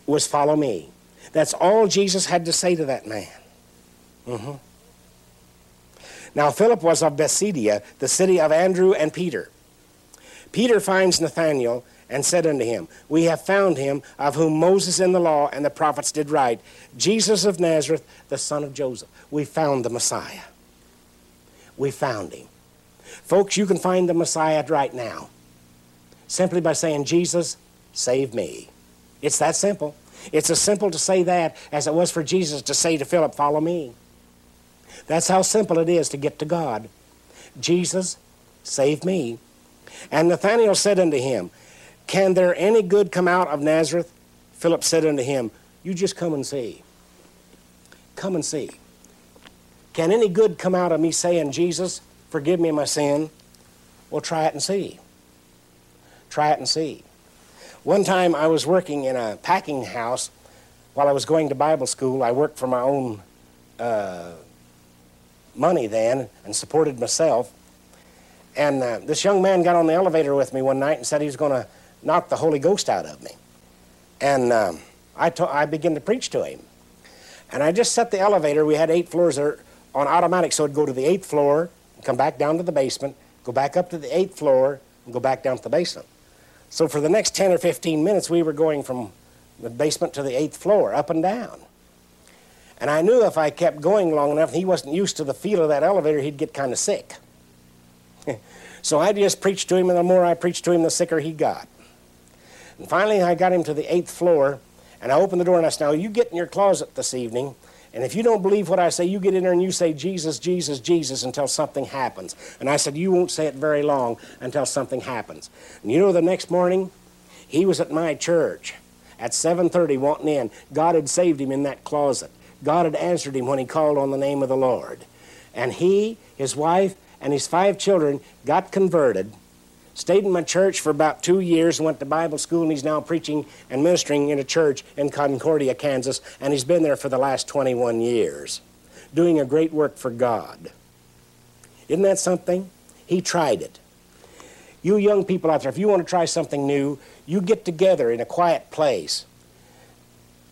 was follow me. That's all Jesus had to say to that man. Mm-hmm. Now, Philip was of Bethsaida, the city of Andrew and Peter. Peter finds Nathanael and said unto him, We have found him of whom Moses in the law and the prophets did write, Jesus of Nazareth, the son of Joseph. We found the Messiah. We found him. Folks, you can find the Messiah right now simply by saying, Jesus, save me. It's that simple. It's as simple to say that as it was for Jesus to say to Philip, Follow me. That's how simple it is to get to God. Jesus, save me. And Nathanael said unto him, Can there any good come out of Nazareth? Philip said unto him, You just come and see. Come and see. Can any good come out of me saying, Jesus, forgive me my sin? Well, try it and see. Try it and see. One time I was working in a packing house while I was going to Bible school. I worked for my own uh, money then and supported myself. And uh, this young man got on the elevator with me one night and said he was going to knock the Holy Ghost out of me. And um, I, to- I began to preach to him. And I just set the elevator, we had eight floors there, on automatic, so it'd go to the eighth floor, come back down to the basement, go back up to the eighth floor, and go back down to the basement. So for the next 10 or 15 minutes, we were going from the basement to the eighth floor, up and down. And I knew if I kept going long enough, he wasn't used to the feel of that elevator, he'd get kind of sick. so I just preached to him, and the more I preached to him, the sicker he got. And finally, I got him to the eighth floor, and I opened the door and I said, Now, you get in your closet this evening, and if you don't believe what I say, you get in there and you say Jesus, Jesus, Jesus until something happens. And I said, You won't say it very long until something happens. And you know, the next morning, he was at my church at 7.30 wanting in. God had saved him in that closet. God had answered him when he called on the name of the Lord. And he, his wife, and his five children got converted Stayed in my church for about two years, went to Bible school, and he's now preaching and ministering in a church in Concordia, Kansas, and he's been there for the last 21 years, doing a great work for God. Isn't that something? He tried it. You young people out there, if you want to try something new, you get together in a quiet place,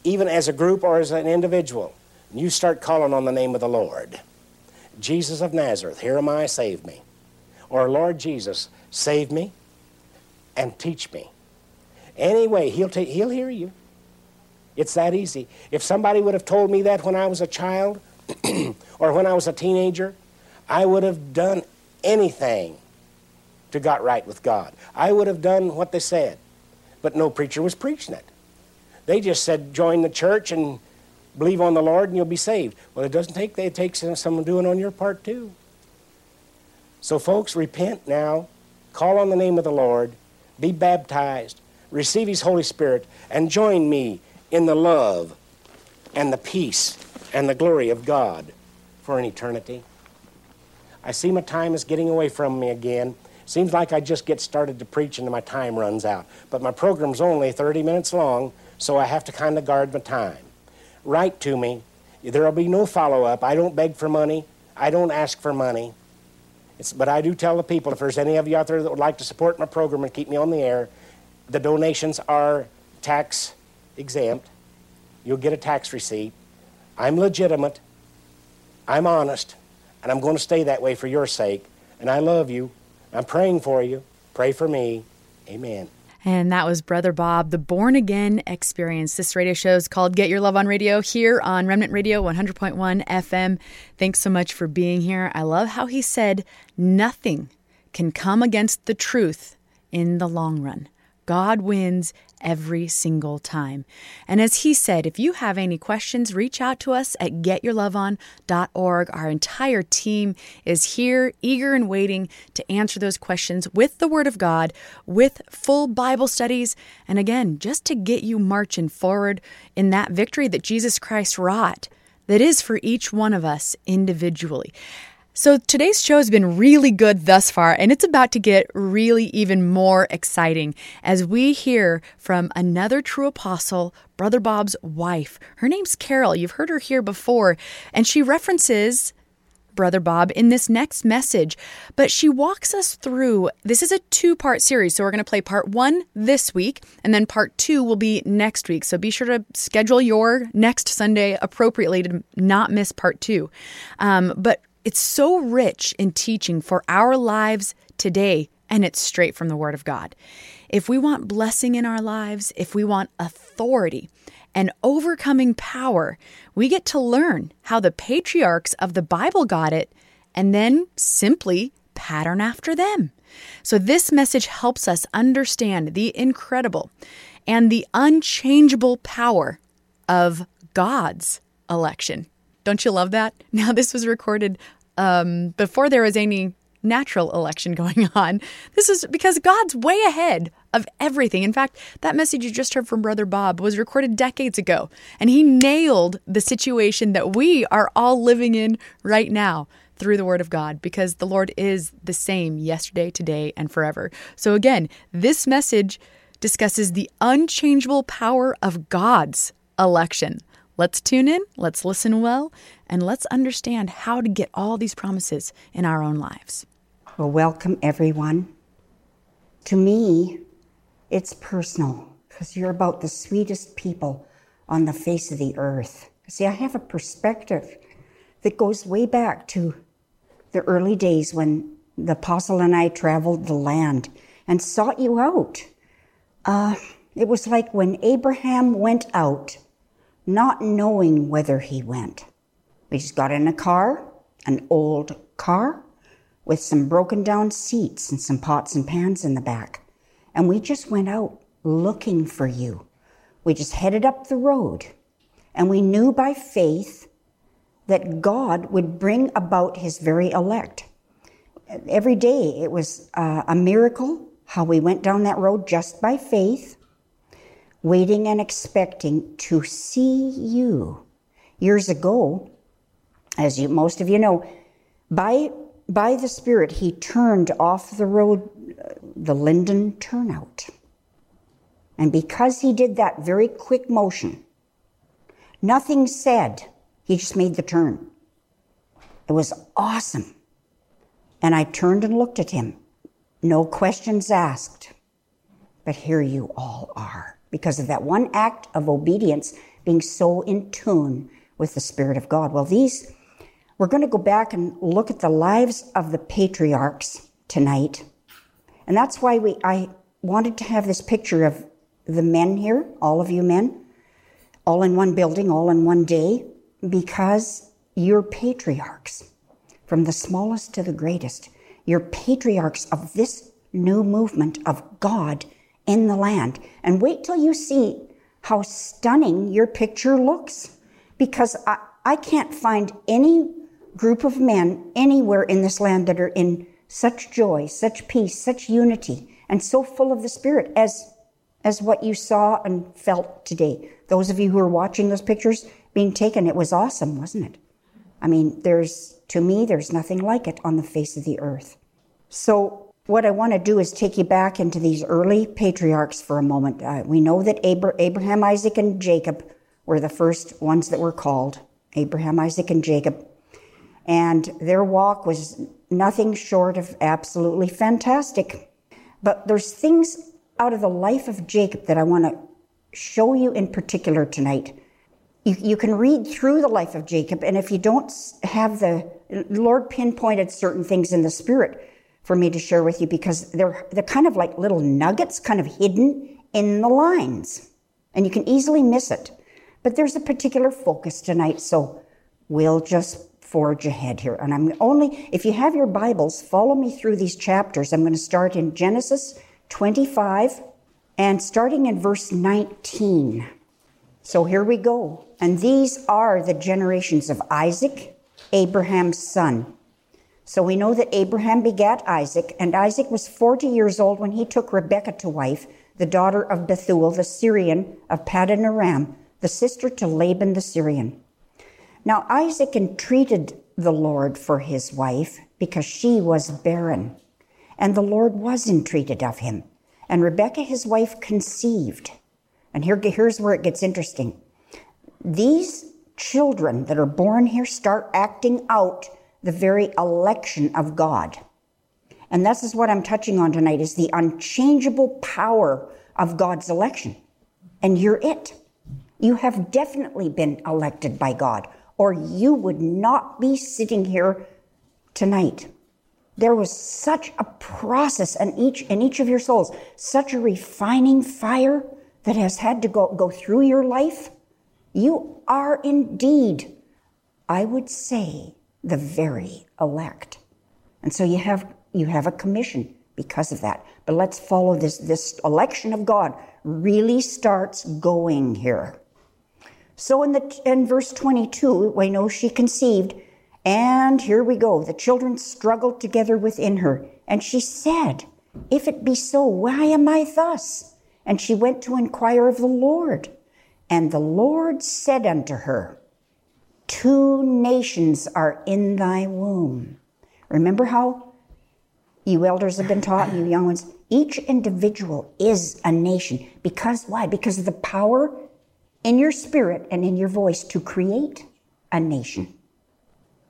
even as a group or as an individual, you start calling on the name of the Lord. Jesus of Nazareth, here am I, save me. Or Lord Jesus, save me and teach me. Anyway, he'll, ta- he'll hear you. It's that easy. If somebody would have told me that when I was a child or when I was a teenager, I would have done anything to got right with God. I would have done what they said. But no preacher was preaching it. They just said, join the church and believe on the Lord and you'll be saved. Well, it doesn't take that. It takes someone doing on your part too. So, folks, repent now call on the name of the Lord, be baptized, receive His Holy Spirit, and join me in the love and the peace and the glory of God for an eternity. I see my time is getting away from me again. Seems like I just get started to preach and my time runs out. But my program's only 30 minutes long, so I have to kind of guard my time. Write to me. There will be no follow up. I don't beg for money. I don't ask for money. It's, but I do tell the people if there's any of you out there that would like to support my program and keep me on the air, The donations are tax exempt. You'll get a tax receipt. I'm legitimate. I'm honest. And I'm going to stay that way for your sake. And I love you. I'm praying for you. Pray for me. Amen. And that was Brother Bob, the Born Again Experience. This radio show is called Get Your Love on Radio here on Remnant Radio 100.1 FM. Thanks so much for being here. I love how he said, Nothing can come against the truth in the long run. God wins every single time. And as he said, if you have any questions, reach out to us at getyourloveon.org. Our entire team is here, eager and waiting to answer those questions with the Word of God, with full Bible studies, and again, just to get you marching forward in that victory that Jesus Christ wrought that is for each one of us individually. So today's show has been really good thus far, and it's about to get really even more exciting as we hear from another true apostle, Brother Bob's wife. Her name's Carol. You've heard her here before, and she references Brother Bob in this next message, but she walks us through. This is a two part series, so we're going to play part one this week, and then part two will be next week. So be sure to schedule your next Sunday appropriately to not miss part two. Um, but it's so rich in teaching for our lives today, and it's straight from the Word of God. If we want blessing in our lives, if we want authority and overcoming power, we get to learn how the patriarchs of the Bible got it and then simply pattern after them. So, this message helps us understand the incredible and the unchangeable power of God's election. Don't you love that? Now, this was recorded um, before there was any natural election going on. This is because God's way ahead of everything. In fact, that message you just heard from Brother Bob was recorded decades ago, and he nailed the situation that we are all living in right now through the Word of God because the Lord is the same yesterday, today, and forever. So, again, this message discusses the unchangeable power of God's election. Let's tune in, let's listen well, and let's understand how to get all these promises in our own lives. Well, welcome everyone. To me, it's personal because you're about the sweetest people on the face of the earth. See, I have a perspective that goes way back to the early days when the apostle and I traveled the land and sought you out. Uh, it was like when Abraham went out not knowing whither he went. We just got in a car, an old car, with some broken down seats and some pots and pans in the back. And we just went out looking for you. We just headed up the road. And we knew by faith that God would bring about his very elect. Every day it was uh, a miracle how we went down that road just by faith waiting and expecting to see you. Years ago, as you, most of you know, by, by the Spirit, he turned off the road, uh, the Linden turnout. And because he did that very quick motion, nothing said, he just made the turn. It was awesome. And I turned and looked at him. No questions asked. But here you all are because of that one act of obedience being so in tune with the Spirit of God. Well, these, we're going to go back and look at the lives of the patriarchs tonight. And that's why we, I wanted to have this picture of the men here, all of you men, all in one building, all in one day, because you're patriarchs, from the smallest to the greatest. You're patriarchs of this new movement of God in the land. And wait till you see how stunning your picture looks. Because I, I can't find any group of men anywhere in this land that are in such joy, such peace, such unity, and so full of the Spirit as, as what you saw and felt today. Those of you who are watching those pictures being taken, it was awesome, wasn't it? I mean, there's, to me, there's nothing like it on the face of the earth. So what I want to do is take you back into these early patriarchs for a moment. Uh, we know that Abraham, Isaac, and Jacob were the first ones that were called Abraham, Isaac, and Jacob. And their walk was nothing short of absolutely fantastic. But there's things out of the life of Jacob that I want to show you in particular tonight. You, you can read through the life of Jacob, and if you don't have the Lord pinpointed certain things in the spirit for me to share with you because they're they're kind of like little nuggets, kind of hidden in the lines, and you can easily miss it. But there's a particular focus tonight, so we'll just forge ahead here. And I'm only, if you have your Bibles, follow me through these chapters. I'm going to start in Genesis 25 and starting in verse 19. So here we go. And these are the generations of Isaac, Abraham's son. So we know that Abraham begat Isaac, and Isaac was 40 years old when he took Rebekah to wife, the daughter of Bethuel the Syrian of Paddan Aram, the sister to Laban the Syrian. Now Isaac entreated the Lord for his wife because she was barren, and the Lord was entreated of him. And Rebekah, his wife, conceived. And here, here's where it gets interesting. These children that are born here start acting out the very election of God. And this is what I'm touching on tonight is the unchangeable power of God's election. And you're it. You have definitely been elected by God, or you would not be sitting here tonight. There was such a process in each in each of your souls, such a refining fire that has had to go, go through your life. You are indeed, I would say, the very elect. And so you have you have a commission because of that. But let's follow this this election of God really starts going here. So in the in verse 22, we know she conceived, and here we go. The children struggled together within her, and she said, "If it be so, why am I thus?" And she went to inquire of the Lord. And the Lord said unto her, Two nations are in thy womb. Remember how you elders have been taught, you young ones? Each individual is a nation. Because why? Because of the power in your spirit and in your voice to create a nation.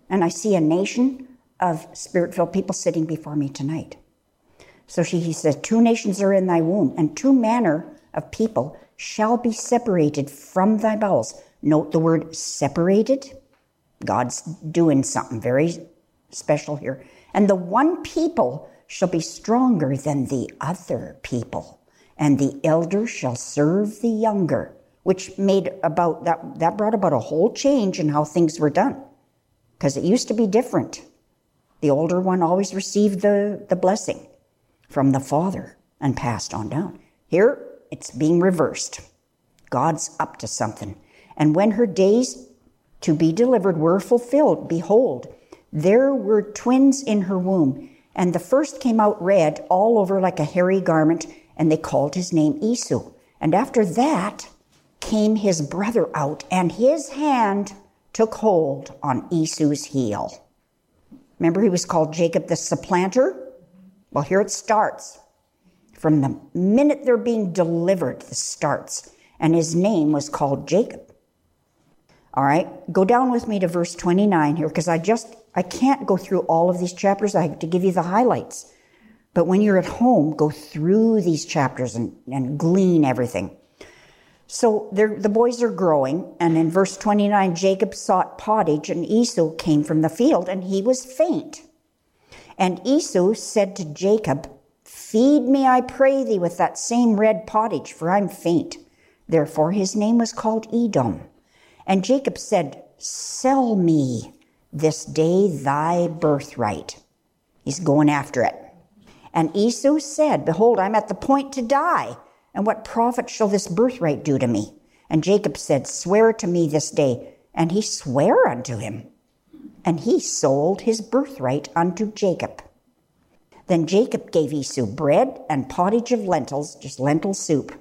And I see a nation of spirit filled people sitting before me tonight. So she, he said, Two nations are in thy womb, and two manner of people shall be separated from thy bowels. Note the word separated. God's doing something very special here. And the one people shall be stronger than the other people, and the elder shall serve the younger which made about that that brought about a whole change in how things were done because it used to be different the older one always received the, the blessing from the father and passed on down here it's being reversed god's up to something and when her days to be delivered were fulfilled behold there were twins in her womb and the first came out red all over like a hairy garment and they called his name esau and after that came his brother out, and his hand took hold on Esau's heel. Remember, he was called Jacob the supplanter? Well, here it starts. From the minute they're being delivered, this starts. And his name was called Jacob. All right, go down with me to verse 29 here because I just, I can't go through all of these chapters. I have to give you the highlights. But when you're at home, go through these chapters and, and glean everything. So the boys are growing, and in verse 29, Jacob sought pottage, and Esau came from the field, and he was faint. And Esau said to Jacob, Feed me, I pray thee, with that same red pottage, for I'm faint. Therefore his name was called Edom. And Jacob said, Sell me this day thy birthright. He's going after it. And Esau said, Behold, I'm at the point to die. And what profit shall this birthright do to me? And Jacob said, Swear to me this day. And he sware unto him. And he sold his birthright unto Jacob. Then Jacob gave Esau bread and pottage of lentils, just lentil soup,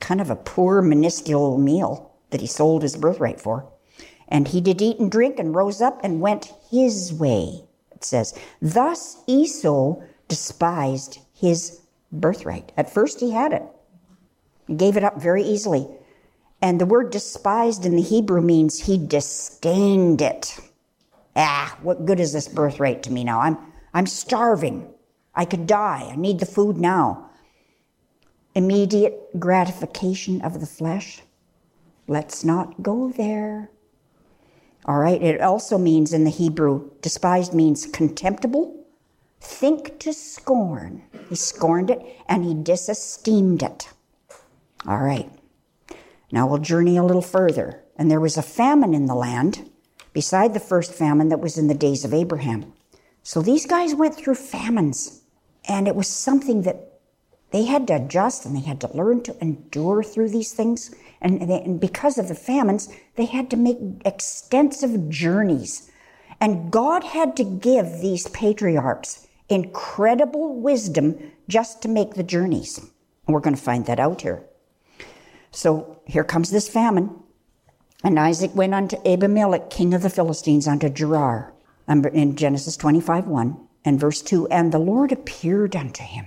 kind of a poor, minuscule meal that he sold his birthright for. And he did eat and drink and rose up and went his way, it says. Thus Esau despised his birthright. At first he had it, gave it up very easily. And the word despised in the Hebrew means he disdained it. Ah, what good is this birthright to me now? I'm, I'm starving. I could die. I need the food now. immediate gratification of the flesh. Let's not go there. All right, it also means in the Hebrew, despised means contemptible, think to scorn. He scorned it and he disesteemed it. All right, now we'll journey a little further. And there was a famine in the land beside the first famine that was in the days of Abraham. So these guys went through famines, and it was something that they had to adjust and they had to learn to endure through these things. And, they, and because of the famines, they had to make extensive journeys. And God had to give these patriarchs incredible wisdom just to make the journeys. We're going to find that out here. So here comes this famine. And Isaac went unto Abimelech, king of the Philistines, unto Gerar. Um, in Genesis 25 1 and verse 2 And the Lord appeared unto him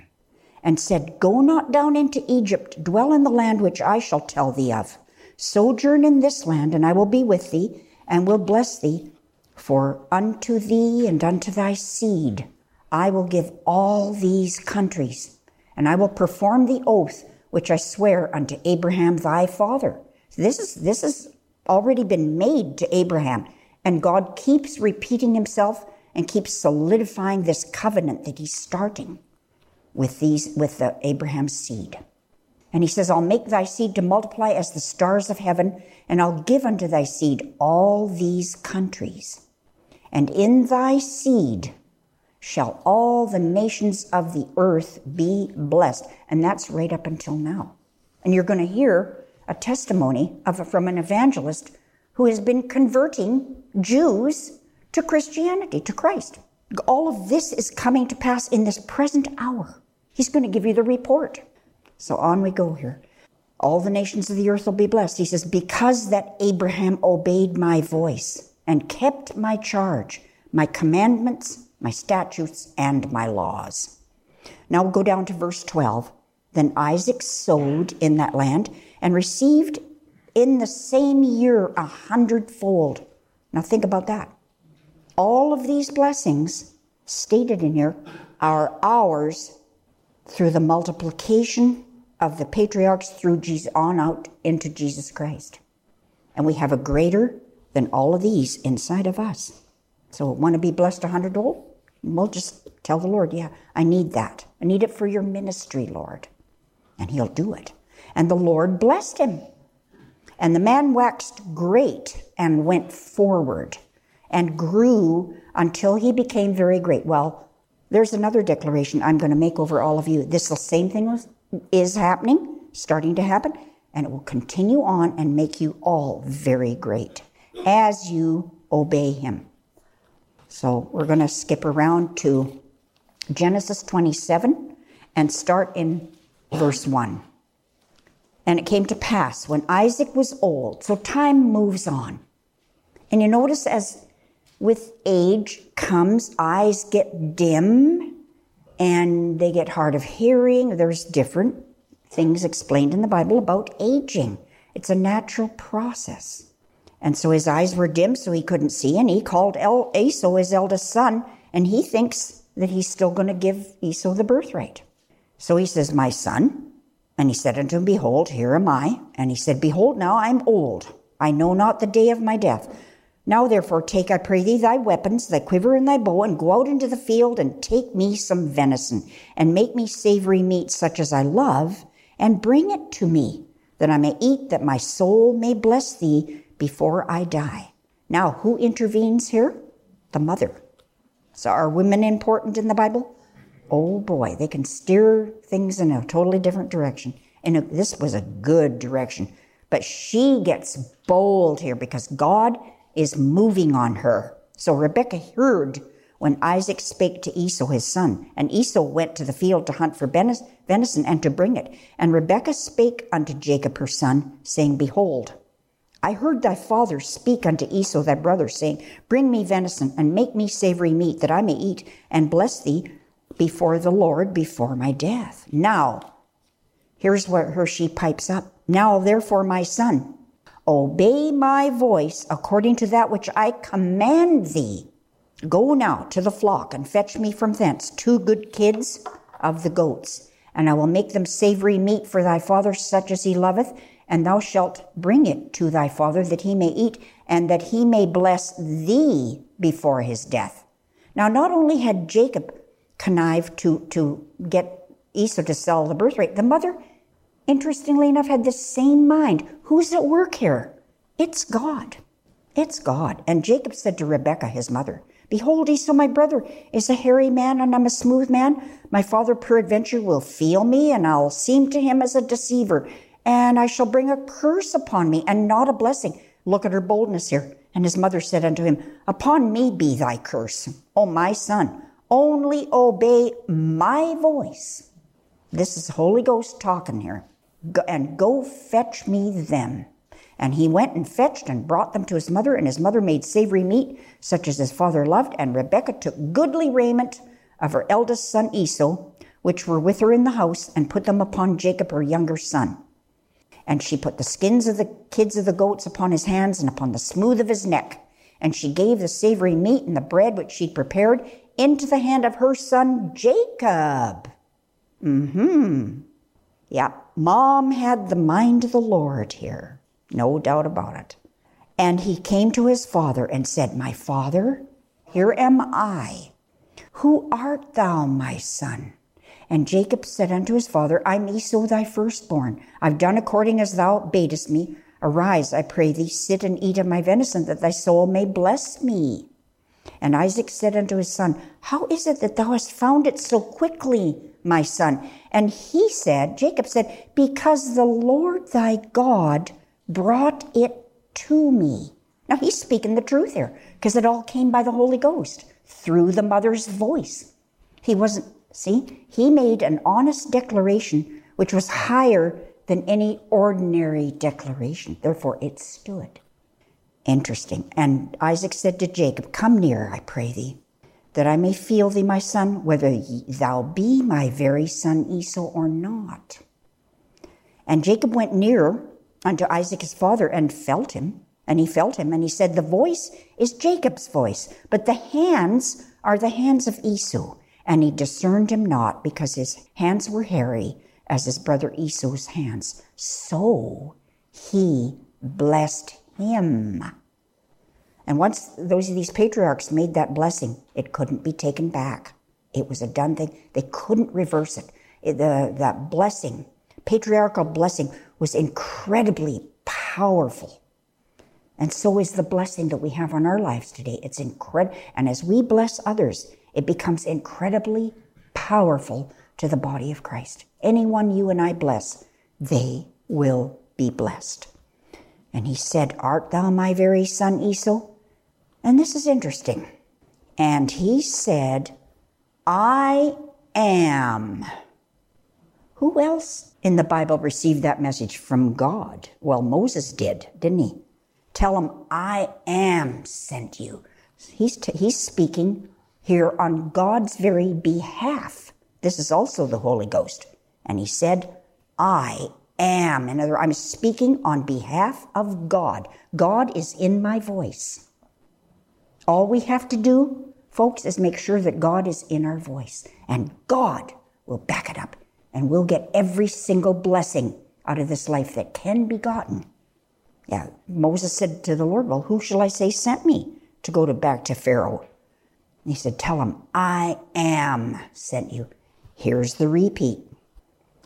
and said, Go not down into Egypt, dwell in the land which I shall tell thee of. Sojourn in this land, and I will be with thee, and will bless thee. For unto thee and unto thy seed I will give all these countries, and I will perform the oath which I swear unto Abraham thy father. This is this has already been made to Abraham, and God keeps repeating himself and keeps solidifying this covenant that he's starting with these with the Abraham's seed. And he says, I'll make thy seed to multiply as the stars of heaven, and I'll give unto thy seed all these countries. And in thy seed shall all the nations of the earth be blessed. And that's right up until now. And you're going to hear a testimony of, from an evangelist who has been converting Jews to Christianity, to Christ. All of this is coming to pass in this present hour. He's going to give you the report. So on we go here. All the nations of the earth will be blessed. He says, Because that Abraham obeyed my voice and kept my charge, my commandments, my statutes, and my laws. Now we'll go down to verse 12. Then Isaac sowed in that land and received in the same year a hundredfold. Now think about that. All of these blessings stated in here are ours through the multiplication of the patriarchs through Jesus on out into Jesus Christ. And we have a greater than all of these inside of us. So want to be blessed a hundredfold? We'll just tell the Lord, yeah, I need that. I need it for your ministry, Lord. And he'll do it. And the Lord blessed him. And the man waxed great and went forward and grew until he became very great. Well, there's another declaration I'm going to make over all of you. This the same thing is happening, starting to happen, and it will continue on and make you all very great as you obey him. So we're going to skip around to Genesis 27 and start in verse 1. And it came to pass when Isaac was old, so time moves on. And you notice as with age comes, eyes get dim and they get hard of hearing. There's different things explained in the Bible about aging. It's a natural process. And so his eyes were dim, so he couldn't see, and he called El- Esau his eldest son, and he thinks that he's still going to give Esau the birthright. So he says, My son. And he said unto him, Behold, here am I. And he said, Behold, now I'm old. I know not the day of my death. Now therefore take, I pray thee, thy weapons, thy quiver and thy bow, and go out into the field and take me some venison, and make me savory meat such as I love, and bring it to me, that I may eat, that my soul may bless thee before I die. Now, who intervenes here? The mother. So are women important in the Bible? Oh boy, they can steer things in a totally different direction. And this was a good direction. But she gets bold here because God is moving on her. So Rebekah heard when Isaac spake to Esau his son, and Esau went to the field to hunt for venison and to bring it. And Rebekah spake unto Jacob her son, saying, Behold, I heard thy father speak unto Esau thy brother, saying, Bring me venison, and make me savory meat, that I may eat, and bless thee before the Lord before my death. Now, here's where her she pipes up. Now, therefore, my son, Obey my voice according to that which I command thee. Go now to the flock and fetch me from thence two good kids of the goats, and I will make them savory meat for thy father, such as he loveth, and thou shalt bring it to thy father that he may eat, and that he may bless thee before his death. Now, not only had Jacob connived to, to get Esau to sell the birthright, the mother, interestingly enough, had the same mind. Who's at work here? It's God. It's God. And Jacob said to Rebekah, his mother, Behold, Esau, my brother, is a hairy man, and I'm a smooth man. My father peradventure will feel me, and I'll seem to him as a deceiver, and I shall bring a curse upon me, and not a blessing. Look at her boldness here. And his mother said unto him, Upon me be thy curse, O my son. Only obey my voice. This is Holy Ghost talking here. And go fetch me them. And he went and fetched and brought them to his mother, and his mother made savory meat, such as his father loved. And Rebekah took goodly raiment of her eldest son Esau, which were with her in the house, and put them upon Jacob, her younger son. And she put the skins of the kids of the goats upon his hands and upon the smooth of his neck. And she gave the savory meat and the bread which she'd prepared into the hand of her son Jacob. Mm hmm. Yeah, mom had the mind of the Lord here. No doubt about it. And he came to his father and said, My father, here am I. Who art thou, my son? And Jacob said unto his father, I'm Esau thy firstborn. I've done according as thou badest me. Arise, I pray thee, sit and eat of my venison, that thy soul may bless me. And Isaac said unto his son, How is it that thou hast found it so quickly, my son? And he said, Jacob said, Because the Lord thy God brought it to me. Now he's speaking the truth here because it all came by the Holy Ghost through the mother's voice. He wasn't, see, he made an honest declaration which was higher than any ordinary declaration. Therefore, it stood. Interesting. And Isaac said to Jacob, Come near, I pray thee, that I may feel thee, my son, whether thou be my very son Esau or not. And Jacob went nearer unto Isaac his father and felt him. And he felt him, and he said, The voice is Jacob's voice, but the hands are the hands of Esau. And he discerned him not, because his hands were hairy as his brother Esau's hands. So he blessed him. And once those of these patriarchs made that blessing, it couldn't be taken back. It was a done thing. They couldn't reverse it. it the, that blessing, patriarchal blessing, was incredibly powerful. And so is the blessing that we have on our lives today. It's incredible. And as we bless others, it becomes incredibly powerful to the body of Christ. Anyone you and I bless, they will be blessed. And he said, Art thou my very son Esau? And this is interesting. And he said, I am. Who else in the Bible received that message from God? Well, Moses did, didn't he? Tell him, I am sent you. He's, t- he's speaking here on God's very behalf. This is also the Holy Ghost. And he said, I am. In other words, I'm speaking on behalf of God. God is in my voice. All we have to do, folks, is make sure that God is in our voice. And God will back it up and we'll get every single blessing out of this life that can be gotten. Yeah, Moses said to the Lord, Well, who shall I say sent me to go to back to Pharaoh? And he said, Tell him, I am sent you. Here's the repeat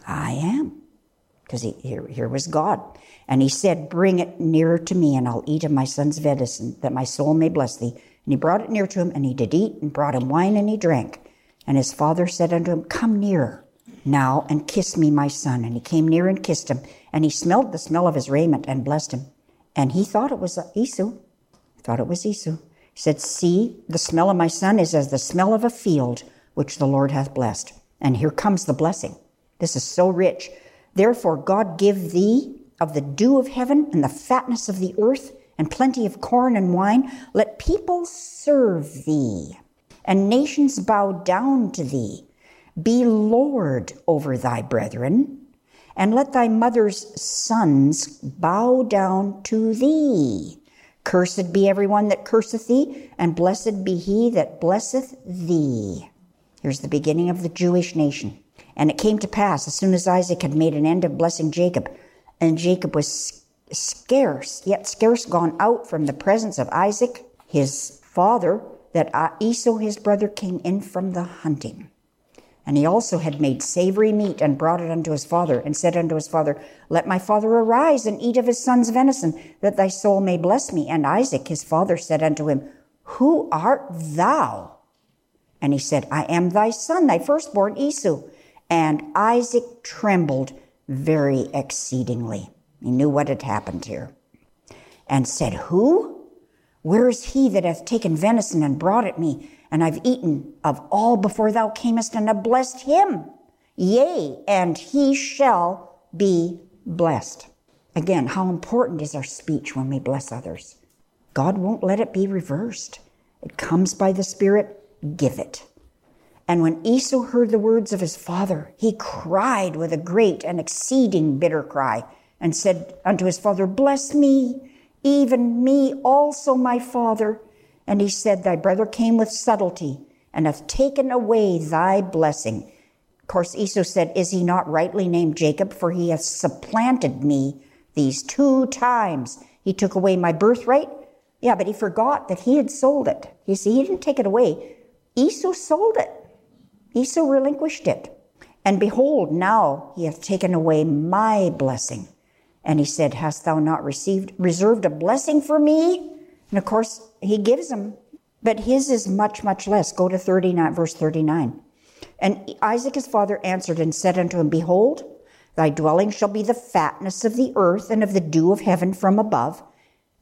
I am. Because here, here was God. And he said, Bring it nearer to me, and I'll eat of my son's venison, that my soul may bless thee. And he brought it near to him, and he did eat, and brought him wine, and he drank. And his father said unto him, Come nearer now and kiss me, my son. And he came near and kissed him, and he smelled the smell of his raiment and blessed him. And he thought it was Esau. He thought it was Esau. He said, See, the smell of my son is as the smell of a field which the Lord hath blessed. And here comes the blessing. This is so rich. Therefore, God give thee of the dew of heaven and the fatness of the earth and plenty of corn and wine. Let people serve thee and nations bow down to thee. Be Lord over thy brethren, and let thy mother's sons bow down to thee. Cursed be everyone that curseth thee, and blessed be he that blesseth thee. Here's the beginning of the Jewish nation. And it came to pass, as soon as Isaac had made an end of blessing Jacob, and Jacob was scarce, yet scarce gone out from the presence of Isaac, his father, that Esau his brother came in from the hunting. And he also had made savory meat and brought it unto his father, and said unto his father, Let my father arise and eat of his son's venison, that thy soul may bless me. And Isaac his father said unto him, Who art thou? And he said, I am thy son, thy firstborn Esau. And Isaac trembled very exceedingly. He knew what had happened here. And said, Who? Where is he that hath taken venison and brought it me? And I've eaten of all before thou camest and have blessed him. Yea, and he shall be blessed. Again, how important is our speech when we bless others? God won't let it be reversed. It comes by the Spirit, give it. And when Esau heard the words of his father, he cried with a great and exceeding bitter cry, and said unto his father, Bless me, even me also, my father. And he said, Thy brother came with subtlety, and hath taken away thy blessing. Of course, Esau said, Is he not rightly named Jacob? For he hath supplanted me these two times. He took away my birthright. Yeah, but he forgot that he had sold it. You see, he didn't take it away. Esau sold it. Esau relinquished it. And behold, now he hath taken away my blessing. And he said, Hast thou not received, reserved a blessing for me? And of course, he gives him, but his is much, much less. Go to 39, verse 39. And Isaac his father answered and said unto him, Behold, thy dwelling shall be the fatness of the earth and of the dew of heaven from above,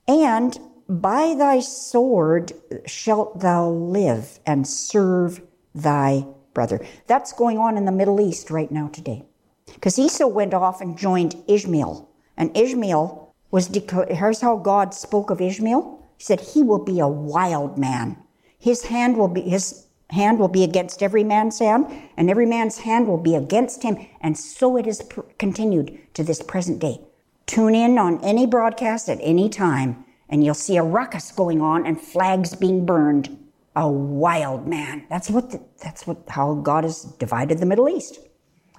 and by thy sword shalt thou live and serve thy brother. That's going on in the Middle East right now today. Because Esau went off and joined Ishmael. And Ishmael was, declared, here's how God spoke of Ishmael. He said, he will be a wild man. His hand will be, his hand will be against every man's hand, and every man's hand will be against him. And so it has pr- continued to this present day. Tune in on any broadcast at any time, and you'll see a ruckus going on and flags being burned a wild man. That's what the, that's what how God has divided the Middle East.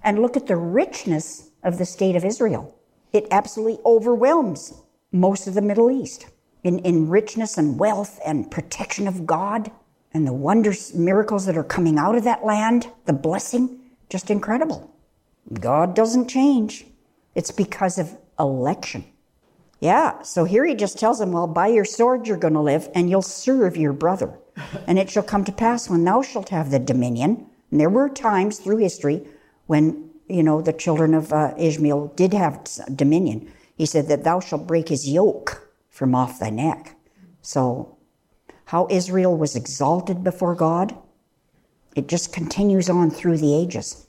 And look at the richness of the state of Israel. It absolutely overwhelms most of the Middle East in, in richness and wealth and protection of God and the wonders, miracles that are coming out of that land, the blessing, just incredible. God doesn't change. It's because of election. Yeah, so here he just tells them, well, by your sword you're going to live and you'll serve your brother. And it shall come to pass when thou shalt have the dominion. And there were times through history when, you know, the children of uh, Ishmael did have dominion. He said that thou shalt break his yoke from off thy neck. So, how Israel was exalted before God, it just continues on through the ages.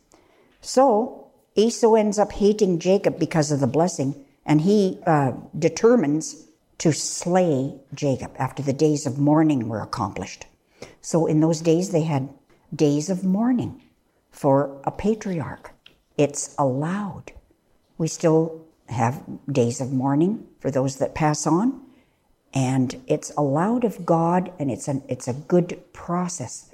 So, Esau ends up hating Jacob because of the blessing, and he uh, determines to slay Jacob after the days of mourning were accomplished. So in those days, they had days of mourning for a patriarch. It's allowed. We still have days of mourning for those that pass on, and it's allowed of God, and it's a, it's a good process.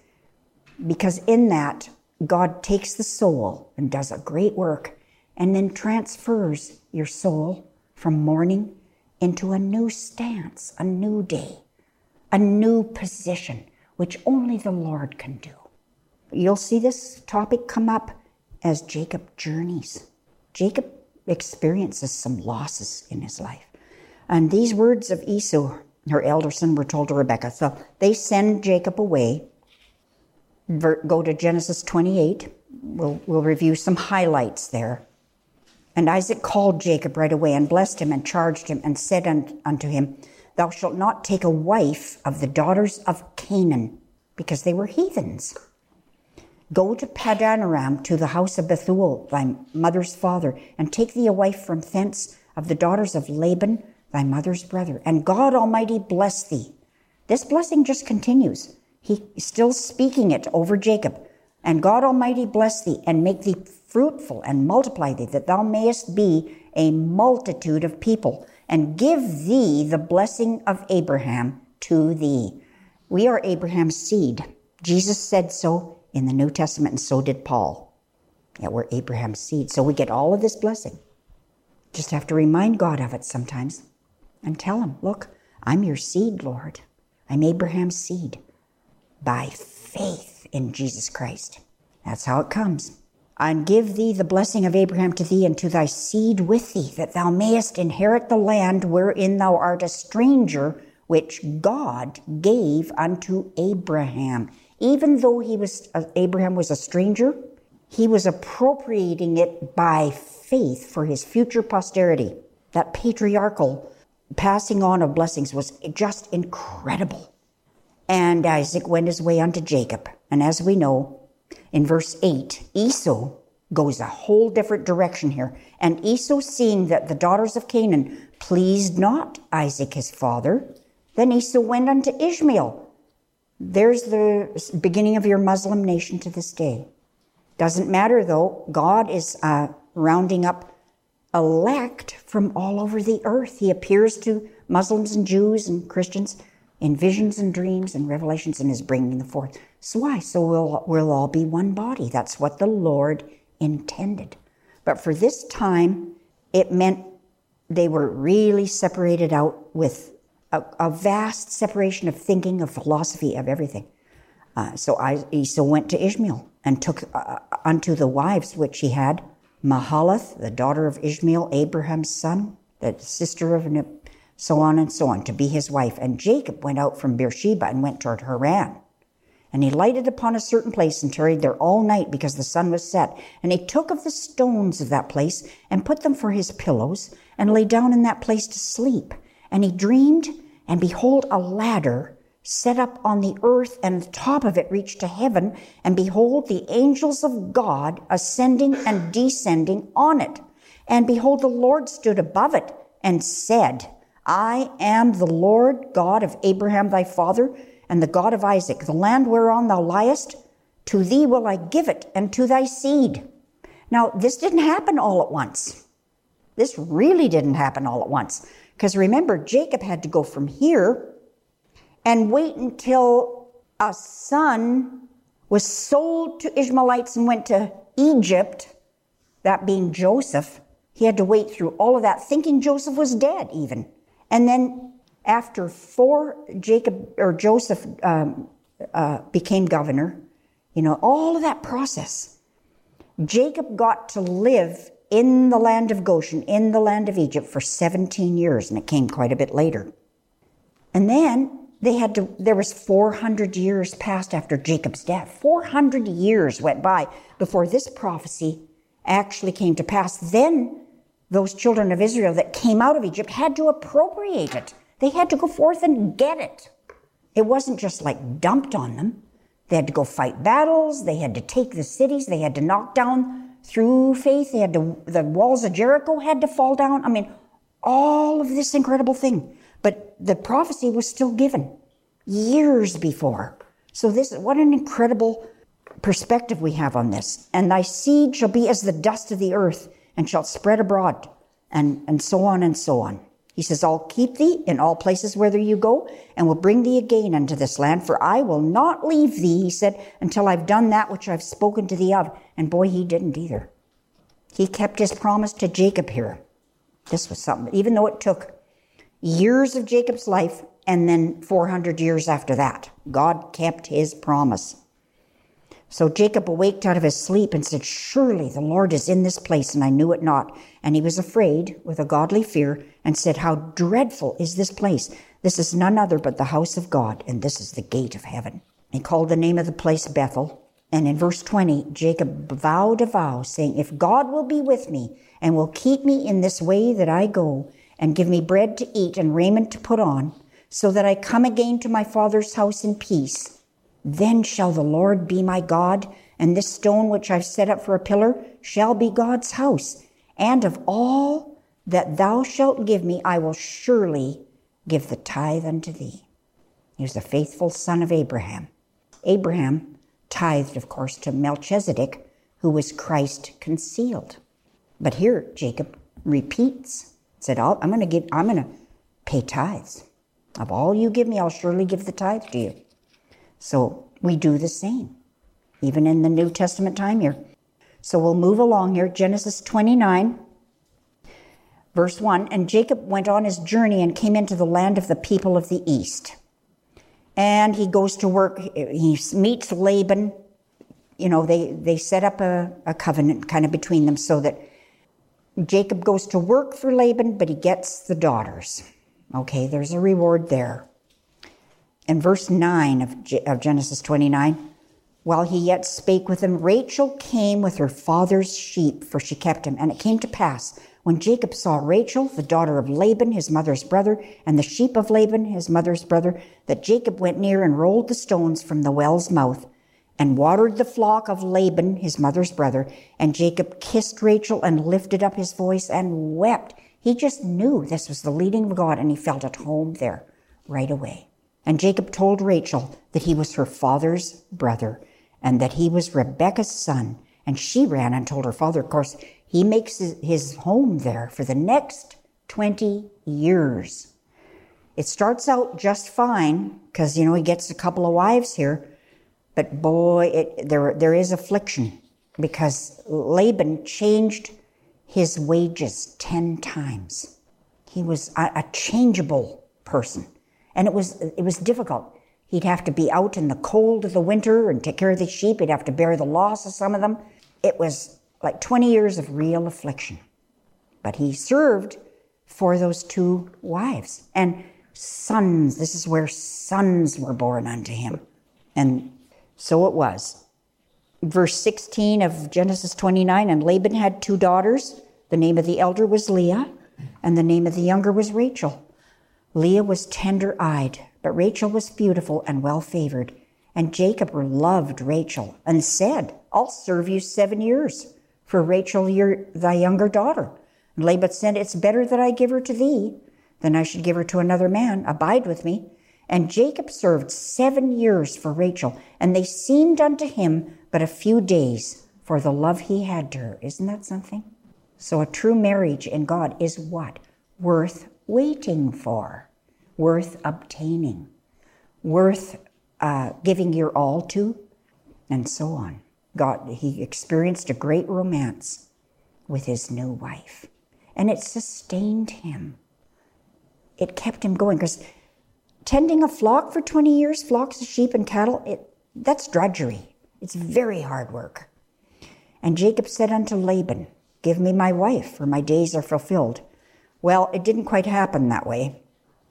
Because in that, God takes the soul and does a great work, and then transfers your soul from mourning into a new stance, a new day, a new position, which only the Lord can do. You'll see this topic come up as Jacob journeys. Jacob experiences some losses in his life. And these words of Esau, her elder son, were told to Rebekah. So they send Jacob away. Go to Genesis 28. We'll, we'll review some highlights there. And Isaac called Jacob right away and blessed him and charged him and said unto him, Thou shalt not take a wife of the daughters of Canaan, because they were heathens. Go to Padanaram to the house of Bethuel, thy mother's father, and take thee a wife from thence of the daughters of Laban, thy mother's brother, and God Almighty bless thee. This blessing just continues. He is still speaking it over Jacob. And God Almighty bless thee and make thee fruitful and multiply thee, that thou mayest be a multitude of people, and give thee the blessing of Abraham to thee. We are Abraham's seed. Jesus said so in the New Testament, and so did Paul. Yeah, we're Abraham's seed. So we get all of this blessing. Just have to remind God of it sometimes and tell him, look, I'm your seed, Lord. I'm Abraham's seed by faith in Jesus Christ. That's how it comes. And give thee the blessing of Abraham to thee and to thy seed with thee, that thou mayest inherit the land wherein thou art a stranger, which God gave unto Abraham. Even though he was uh, Abraham was a stranger, he was appropriating it by faith for his future posterity. That patriarchal passing on of blessings was just incredible. And Isaac went his way unto Jacob. And as we know, in verse 8, Esau goes a whole different direction here. And Esau, seeing that the daughters of Canaan pleased not Isaac his father, then Esau went unto Ishmael. There's the beginning of your Muslim nation to this day. Doesn't matter though, God is uh, rounding up elect from all over the earth. He appears to Muslims and Jews and Christians in visions and dreams and revelations and is bringing them forth. So why? So we'll, we'll all be one body. That's what the Lord intended. But for this time, it meant they were really separated out with a, a vast separation of thinking, of philosophy, of everything. Uh, so I, Esau went to Ishmael and took uh, unto the wives which he had Mahalath, the daughter of Ishmael, Abraham's son, the sister of so on and so on, to be his wife. And Jacob went out from Beersheba and went toward Haran. And he lighted upon a certain place and tarried there all night because the sun was set. And he took of the stones of that place and put them for his pillows and lay down in that place to sleep. And he dreamed, and behold, a ladder set up on the earth, and the top of it reached to heaven. And behold, the angels of God ascending and descending on it. And behold, the Lord stood above it and said, I am the Lord God of Abraham thy father, and the God of Isaac. The land whereon thou liest, to thee will I give it, and to thy seed. Now, this didn't happen all at once. This really didn't happen all at once. Because remember, Jacob had to go from here and wait until a son was sold to Ishmaelites and went to Egypt, that being Joseph. He had to wait through all of that, thinking Joseph was dead, even. And then after four, Jacob or Joseph um, uh, became governor. You know, all of that process. Jacob got to live in the land of Goshen, in the land of Egypt for 17 years, and it came quite a bit later. And then they had to, there was 400 years passed after Jacob's death. 400 years went by before this prophecy actually came to pass. Then those children of Israel that came out of Egypt had to appropriate it. They had to go forth and get it. It wasn't just like dumped on them. They had to go fight battles. They had to take the cities. They had to knock down through faith. They had to, the walls of Jericho had to fall down. I mean, all of this incredible thing. But the prophecy was still given years before. So this, what an incredible perspective we have on this. And thy seed shall be as the dust of the earth and shalt spread abroad, and, and so on and so on. He says, I'll keep thee in all places whither you go, and will bring thee again unto this land, for I will not leave thee, he said, until I've done that which I've spoken to thee of. And boy, he didn't either. He kept his promise to Jacob here. This was something, even though it took years of Jacob's life and then 400 years after that, God kept his promise. So Jacob awaked out of his sleep and said, Surely the Lord is in this place, and I knew it not. And he was afraid with a godly fear and said, How dreadful is this place! This is none other but the house of God, and this is the gate of heaven. He called the name of the place Bethel. And in verse 20, Jacob vowed a vow, saying, If God will be with me and will keep me in this way that I go, and give me bread to eat and raiment to put on, so that I come again to my father's house in peace, then shall the Lord be my God, and this stone which I've set up for a pillar shall be God's house. And of all that thou shalt give me, I will surely give the tithe unto thee. He was the faithful son of Abraham. Abraham tithed, of course, to Melchizedek, who was Christ concealed. But here Jacob repeats, said, I'm going to give, I'm going to pay tithes. Of all you give me, I'll surely give the tithe to you. So we do the same, even in the New Testament time here. So we'll move along here. Genesis 29, verse 1. And Jacob went on his journey and came into the land of the people of the east. And he goes to work. He meets Laban. You know, they, they set up a, a covenant kind of between them so that Jacob goes to work for Laban, but he gets the daughters. Okay, there's a reward there. In verse 9 of, of Genesis 29, while he yet spake with him, Rachel came with her father's sheep, for she kept him. And it came to pass, when Jacob saw Rachel, the daughter of Laban, his mother's brother, and the sheep of Laban, his mother's brother, that Jacob went near and rolled the stones from the well's mouth, and watered the flock of Laban, his mother's brother. And Jacob kissed Rachel and lifted up his voice and wept. He just knew this was the leading of God, and he felt at home there right away. And Jacob told Rachel that he was her father's brother and that he was Rebekah's son. And she ran and told her father. Of course, he makes his home there for the next 20 years. It starts out just fine because, you know, he gets a couple of wives here. But boy, it, there, there is affliction because Laban changed his wages 10 times. He was a, a changeable person. And it was, it was difficult. He'd have to be out in the cold of the winter and take care of the sheep. He'd have to bear the loss of some of them. It was like 20 years of real affliction. But he served for those two wives and sons. This is where sons were born unto him. And so it was. Verse 16 of Genesis 29 And Laban had two daughters. The name of the elder was Leah, and the name of the younger was Rachel. Leah was tender eyed, but Rachel was beautiful and well favored. And Jacob loved Rachel and said, I'll serve you seven years for Rachel, your, thy younger daughter. And Laban said, It's better that I give her to thee than I should give her to another man. Abide with me. And Jacob served seven years for Rachel, and they seemed unto him but a few days for the love he had to her. Isn't that something? So a true marriage in God is what? Worth waiting for, worth obtaining, worth uh, giving your all to, and so on. God, he experienced a great romance with his new wife, and it sustained him. It kept him going because tending a flock for 20 years, flocks of sheep and cattle, it, that's drudgery. It's very hard work. And Jacob said unto Laban, Give me my wife, for my days are fulfilled. Well, it didn't quite happen that way.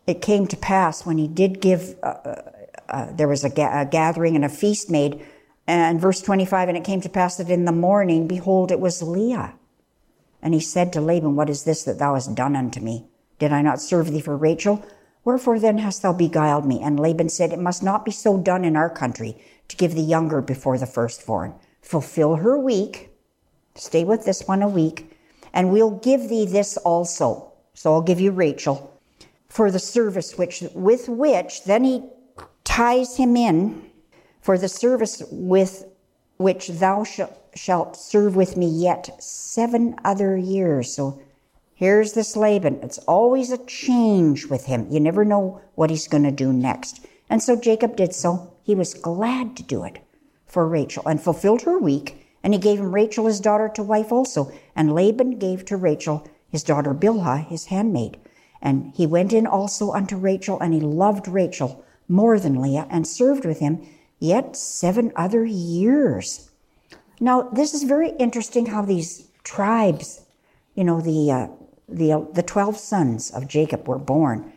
It came to pass when he did give, uh, uh, uh there was a, ga- a gathering and a feast made, and verse 25, and it came to pass that in the morning, behold, it was Leah. And he said to Laban, What is this that thou hast done unto me? Did I not serve thee for Rachel? Wherefore then hast thou beguiled me? And Laban said, It must not be so done in our country to give the younger before the firstborn. Fulfill her week, stay with this one a week, and we'll give thee this also. So I'll give you Rachel for the service which with which then he ties him in for the service with which thou sh- shalt serve with me yet seven other years. So Here's this Laban. It's always a change with him. You never know what he's going to do next. And so Jacob did so. He was glad to do it for Rachel and fulfilled her week. And he gave him Rachel, his daughter, to wife also. And Laban gave to Rachel his daughter Bilhah, his handmaid. And he went in also unto Rachel, and he loved Rachel more than Leah, and served with him yet seven other years. Now, this is very interesting how these tribes, you know, the uh, the, the 12 sons of Jacob were born,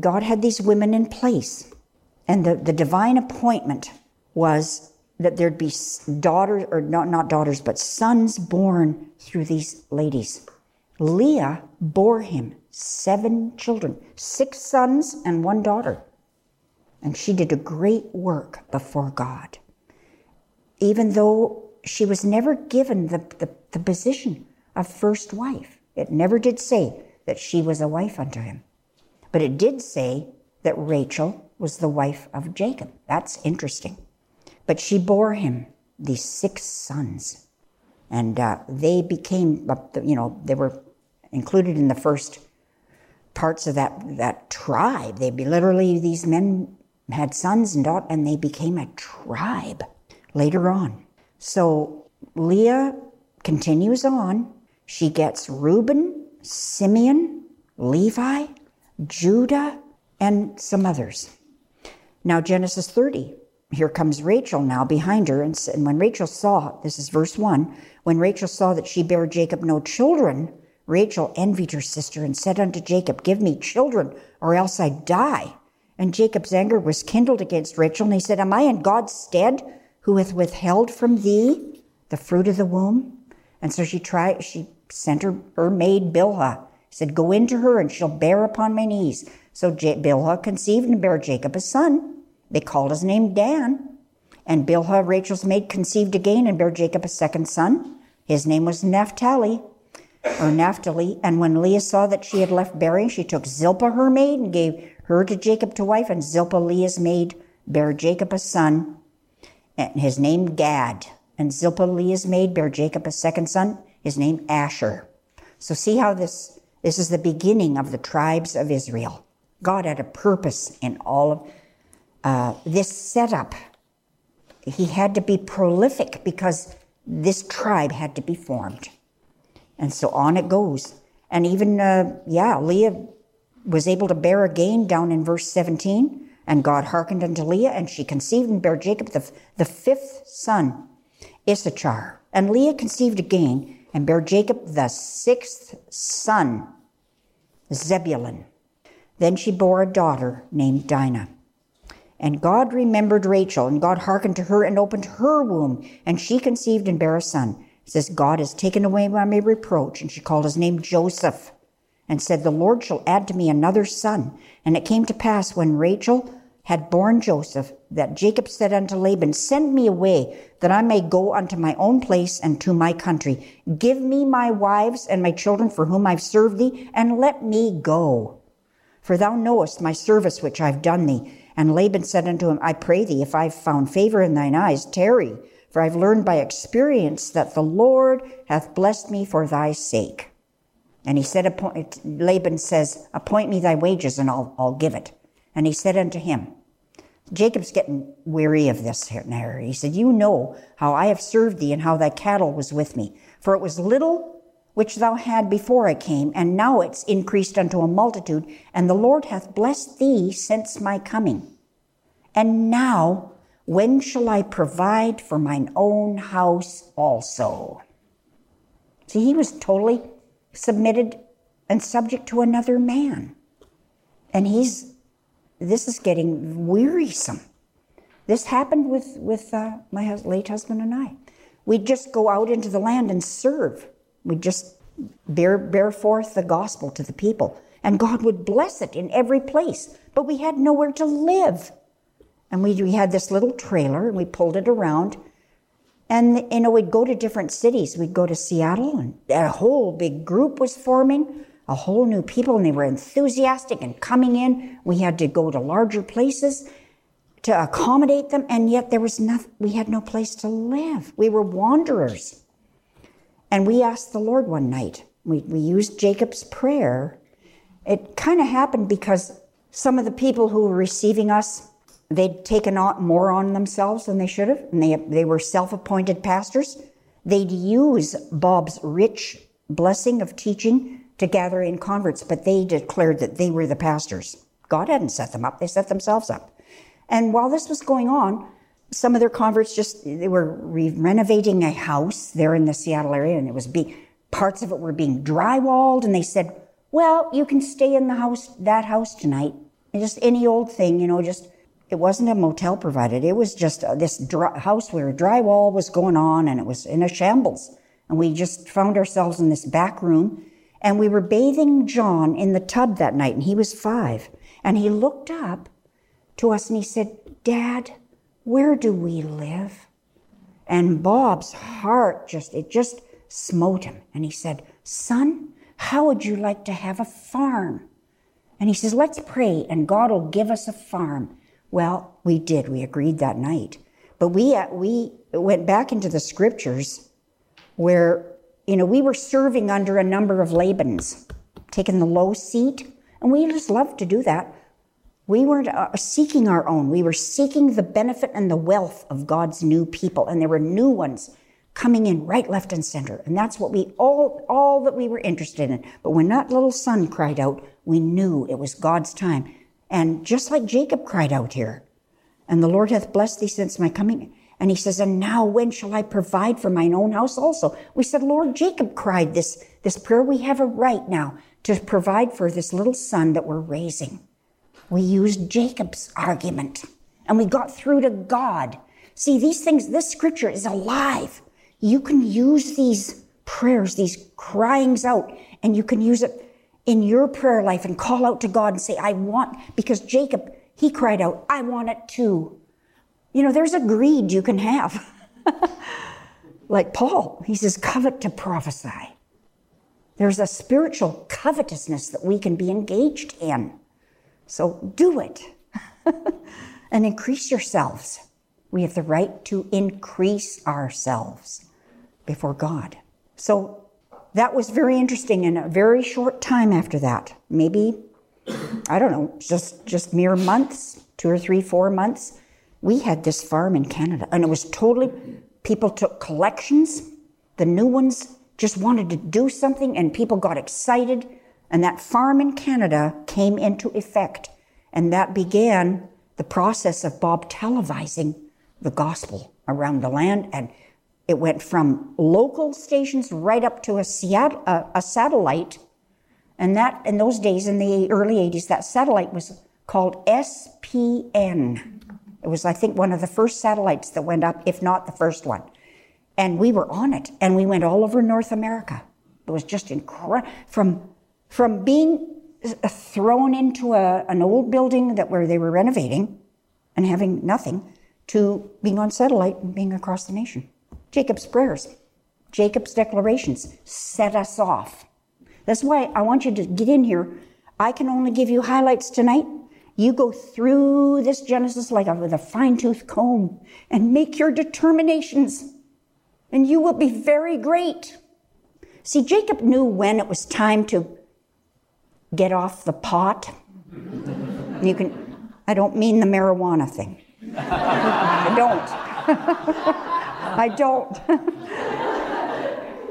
God had these women in place. And the, the divine appointment was that there'd be daughters, or not, not daughters, but sons born through these ladies. Leah bore him seven children, six sons and one daughter. And she did a great work before God. Even though she was never given the, the, the position of first wife. It never did say that she was a wife unto him, but it did say that Rachel was the wife of Jacob. That's interesting. But she bore him these six sons, and uh, they became, you know, they were included in the first parts of that that tribe. They be literally these men had sons and daughters, and they became a tribe later on. So Leah continues on. She gets Reuben, Simeon, Levi, Judah, and some others. Now, Genesis 30. Here comes Rachel now behind her. And, and when Rachel saw, this is verse 1, when Rachel saw that she bare Jacob no children, Rachel envied her sister and said unto Jacob, Give me children, or else I die. And Jacob's anger was kindled against Rachel, and he said, Am I in God's stead, who hath withheld from thee the fruit of the womb? And so she tried, she sent her, her maid Bilhah, said, Go into her, and she'll bear upon my knees. So Bilhah conceived and bare Jacob a son. They called his name Dan. And Bilhah, Rachel's maid, conceived again and bare Jacob a second son. His name was Naphtali or Naphtali. And when Leah saw that she had left bearing, she took Zilpah her maid and gave her to Jacob to wife. And Zilpah, Leah's maid, bare Jacob a son, and his name Gad. And Zilpah, Leah's maid, bare Jacob a second son, his name Asher. So see how this this is the beginning of the tribes of Israel. God had a purpose in all of uh, this setup. He had to be prolific because this tribe had to be formed. And so on it goes. And even, uh, yeah, Leah was able to bear again down in verse 17. And God hearkened unto Leah, and she conceived and bare Jacob the, the fifth son, Issachar. And Leah conceived again and bare Jacob the sixth son, Zebulun. Then she bore a daughter named Dinah. And God remembered Rachel, and God hearkened to her and opened her womb, and she conceived and bare a son. Says, God has taken away my reproach. And she called his name Joseph, and said, The Lord shall add to me another son. And it came to pass when Rachel had borne Joseph, that Jacob said unto Laban, Send me away, that I may go unto my own place and to my country. Give me my wives and my children for whom I've served thee, and let me go. For thou knowest my service which I've done thee. And Laban said unto him, I pray thee, if I've found favor in thine eyes, tarry, for I've learned by experience that the Lord hath blessed me for thy sake. And he said, Laban says, Appoint me thy wages, and I'll, I'll give it. And he said unto him, Jacob's getting weary of this here. He said, You know how I have served thee, and how thy cattle was with me. For it was little which thou had before I came, and now it's increased unto a multitude, and the Lord hath blessed thee since my coming. And now, when shall I provide for mine own house also? See, he was totally submitted and subject to another man. And he's, this is getting wearisome. This happened with, with uh, my late husband and I. We'd just go out into the land and serve. We'd just bear, bear forth the gospel to the people. And God would bless it in every place. But we had nowhere to live. And we, we had this little trailer and we pulled it around. And, you know, we'd go to different cities. We'd go to Seattle and a whole big group was forming, a whole new people, and they were enthusiastic and coming in. We had to go to larger places to accommodate them. And yet there was nothing, we had no place to live. We were wanderers. And we asked the Lord one night, we, we used Jacob's prayer. It kind of happened because some of the people who were receiving us, they'd taken on more on themselves than they should have, and they, they were self appointed pastors. They'd use Bob's rich blessing of teaching to gather in converts, but they declared that they were the pastors. God hadn't set them up, they set themselves up. And while this was going on, some of their converts just they were re- renovating a house there in the Seattle area, and it was being parts of it were being drywalled, and they said, "Well, you can stay in the house that house tonight, and just any old thing, you know, just." It wasn't a motel provided. It was just uh, this dry, house where drywall was going on, and it was in a shambles. And we just found ourselves in this back room, and we were bathing John in the tub that night, and he was five. And he looked up to us and he said, Dad, where do we live? And Bob's heart just, it just smote him. And he said, Son, how would you like to have a farm? And he says, Let's pray, and God will give us a farm. Well, we did. We agreed that night. But we, uh, we went back into the scriptures where, you know, we were serving under a number of Labans, taking the low seat. And we just loved to do that. We weren't uh, seeking our own. We were seeking the benefit and the wealth of God's new people. And there were new ones coming in right, left, and center. And that's what we all, all that we were interested in. But when that little son cried out, we knew it was God's time. And just like Jacob cried out here, and the Lord hath blessed thee since my coming. And he says, and now when shall I provide for mine own house also? We said, Lord, Jacob cried this, this prayer. We have a right now to provide for this little son that we're raising. We used Jacob's argument and we got through to God. See, these things, this scripture is alive. You can use these prayers, these cryings out, and you can use it in your prayer life and call out to God and say, I want, because Jacob, he cried out, I want it too. You know, there's a greed you can have. like Paul, he says, covet to prophesy. There's a spiritual covetousness that we can be engaged in. So do it and increase yourselves. We have the right to increase ourselves before God. So that was very interesting in a very short time after that. Maybe, I don't know, just, just mere months, two or three, four months. We had this farm in Canada and it was totally, people took collections. The new ones just wanted to do something and people got excited. And that farm in Canada came into effect. And that began the process of Bob televising the gospel around the land. And it went from local stations right up to a, Seattle, uh, a satellite. And that, in those days, in the early 80s, that satellite was called SPN. It was, I think, one of the first satellites that went up, if not the first one. And we were on it, and we went all over North America. It was just incredible. From, from being thrown into a, an old building that where they were renovating and having nothing to being on satellite and being across the nation. Jacob's prayers, Jacob's declarations set us off. That's why I want you to get in here. I can only give you highlights tonight. You go through this Genesis like a, with a fine tooth comb and make your determinations, and you will be very great. See, Jacob knew when it was time to get off the pot. You can, I don't mean the marijuana thing. I don't. I don't.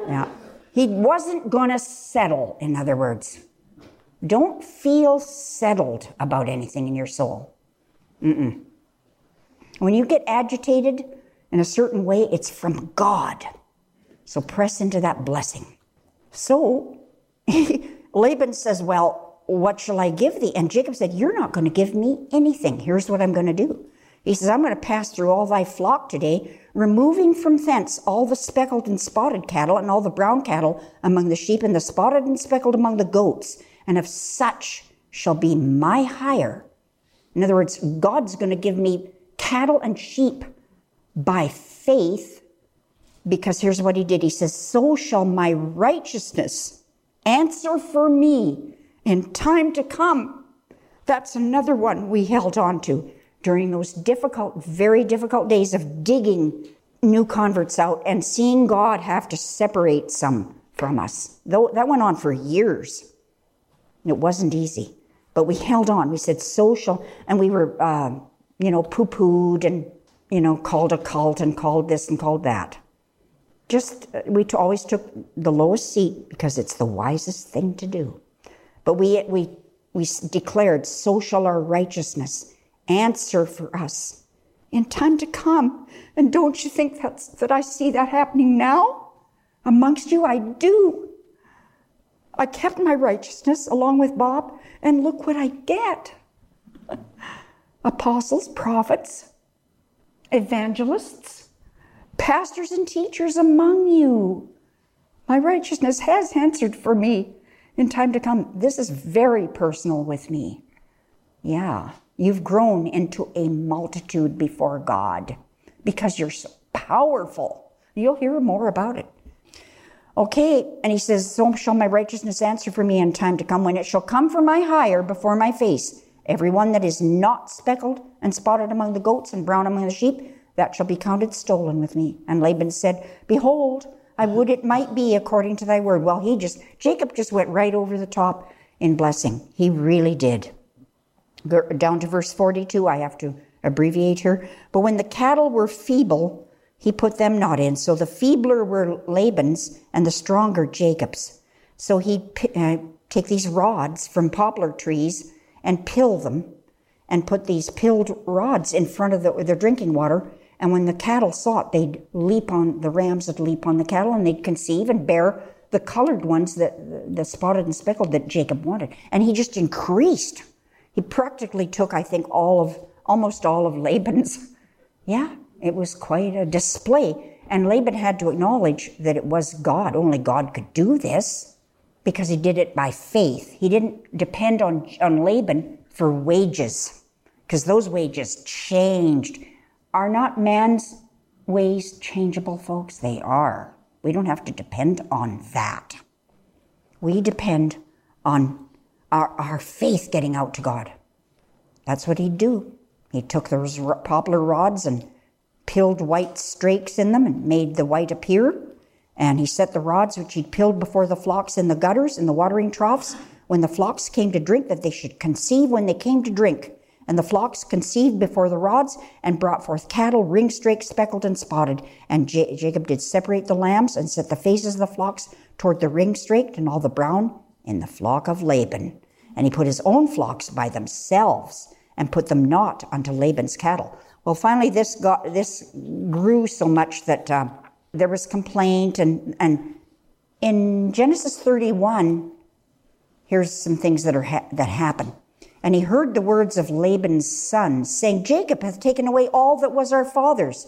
yeah. He wasn't going to settle, in other words. Don't feel settled about anything in your soul. Mm-mm. When you get agitated in a certain way, it's from God. So press into that blessing. So Laban says, Well, what shall I give thee? And Jacob said, You're not going to give me anything. Here's what I'm going to do. He says, I'm going to pass through all thy flock today, removing from thence all the speckled and spotted cattle and all the brown cattle among the sheep and the spotted and speckled among the goats. And of such shall be my hire. In other words, God's going to give me cattle and sheep by faith because here's what he did. He says, So shall my righteousness answer for me in time to come. That's another one we held on to during those difficult, very difficult days of digging new converts out and seeing God have to separate some from us. Though that went on for years. It wasn't easy, but we held on. We said social, and we were, uh, you know, poo pooed and, you know, called a cult and called this and called that. Just, uh, we always took the lowest seat because it's the wisest thing to do. But we, we, we declared, social our righteousness answer for us in time to come. And don't you think that's, that I see that happening now? Amongst you, I do. I kept my righteousness along with Bob, and look what I get apostles, prophets, evangelists, pastors, and teachers among you. My righteousness has answered for me in time to come. This is very personal with me. Yeah. You've grown into a multitude before God because you're so powerful. You'll hear more about it. Okay, and he says, So shall my righteousness answer for me in time to come, when it shall come from my hire before my face. Everyone that is not speckled and spotted among the goats and brown among the sheep, that shall be counted stolen with me. And Laban said, Behold, I would it might be according to thy word. Well, he just, Jacob just went right over the top in blessing. He really did down to verse 42, I have to abbreviate here. But when the cattle were feeble, he put them not in. So the feebler were Laban's and the stronger Jacob's. So he'd uh, take these rods from poplar trees and pill them and put these pilled rods in front of the, their drinking water. And when the cattle saw it, they'd leap on, the rams would leap on the cattle and they'd conceive and bear the colored ones that the spotted and speckled that Jacob wanted. And he just increased. He practically took, I think, all of, almost all of Laban's. Yeah, it was quite a display. And Laban had to acknowledge that it was God. Only God could do this because he did it by faith. He didn't depend on, on Laban for wages because those wages changed. Are not man's ways changeable, folks? They are. We don't have to depend on that. We depend on our, our faith getting out to God. That's what he'd do. He took those poplar rods and pilled white streaks in them and made the white appear. And he set the rods which he'd pilled before the flocks in the gutters, in the watering troughs, when the flocks came to drink, that they should conceive when they came to drink. And the flocks conceived before the rods and brought forth cattle, ring straked, speckled, and spotted. And J- Jacob did separate the lambs and set the faces of the flocks toward the ring straked and all the brown in the flock of Laban. And he put his own flocks by themselves and put them not unto Laban's cattle. Well, finally, this got this grew so much that uh, there was complaint, and and in Genesis 31, here's some things that are ha- that happen. And he heard the words of Laban's son, saying, Jacob hath taken away all that was our father's,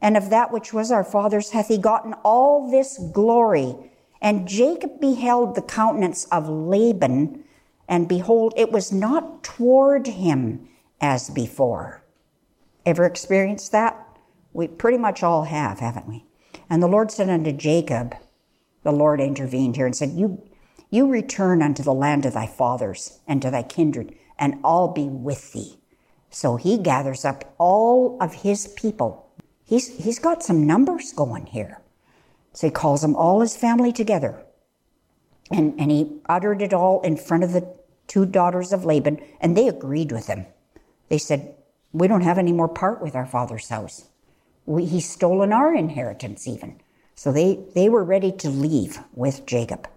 and of that which was our father's hath he gotten all this glory. And Jacob beheld the countenance of Laban, and behold, it was not toward him as before. Ever experienced that? We pretty much all have, haven't we? And the Lord said unto Jacob, the Lord intervened here and said, You you return unto the land of thy fathers and to thy kindred, and I'll be with thee. So he gathers up all of his people. He's, he's got some numbers going here. So he calls them all his family together. And, and he uttered it all in front of the two daughters of Laban, and they agreed with him. They said, We don't have any more part with our father's house. We, he's stolen our inheritance, even. So they, they were ready to leave with Jacob.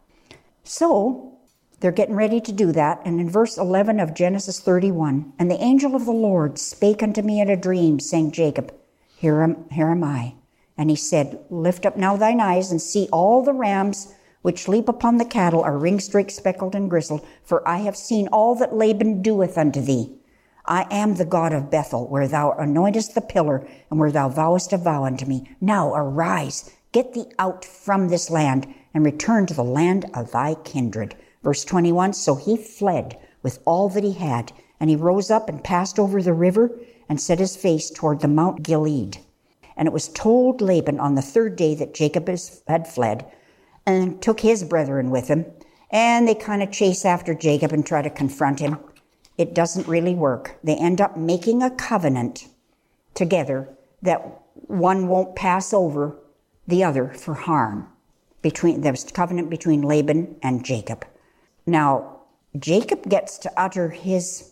So they're getting ready to do that. And in verse 11 of Genesis 31, and the angel of the Lord spake unto me in a dream, saying, Jacob, here am, here am I. And he said, Lift up now thine eyes and see all the rams which leap upon the cattle are ring streaked, speckled, and grizzled, for I have seen all that Laban doeth unto thee. I am the God of Bethel, where thou anointest the pillar, and where thou vowest a vow unto me. Now arise, get thee out from this land, and return to the land of thy kindred. Verse 21 So he fled with all that he had, and he rose up and passed over the river and set his face toward the Mount Gilead. And it was told Laban on the third day that Jacob had fled and took his brethren with him. And they kind of chase after Jacob and try to confront him. It doesn't really work. They end up making a covenant together that one won't pass over the other for harm between there was covenant between Laban and Jacob. Now, Jacob gets to utter his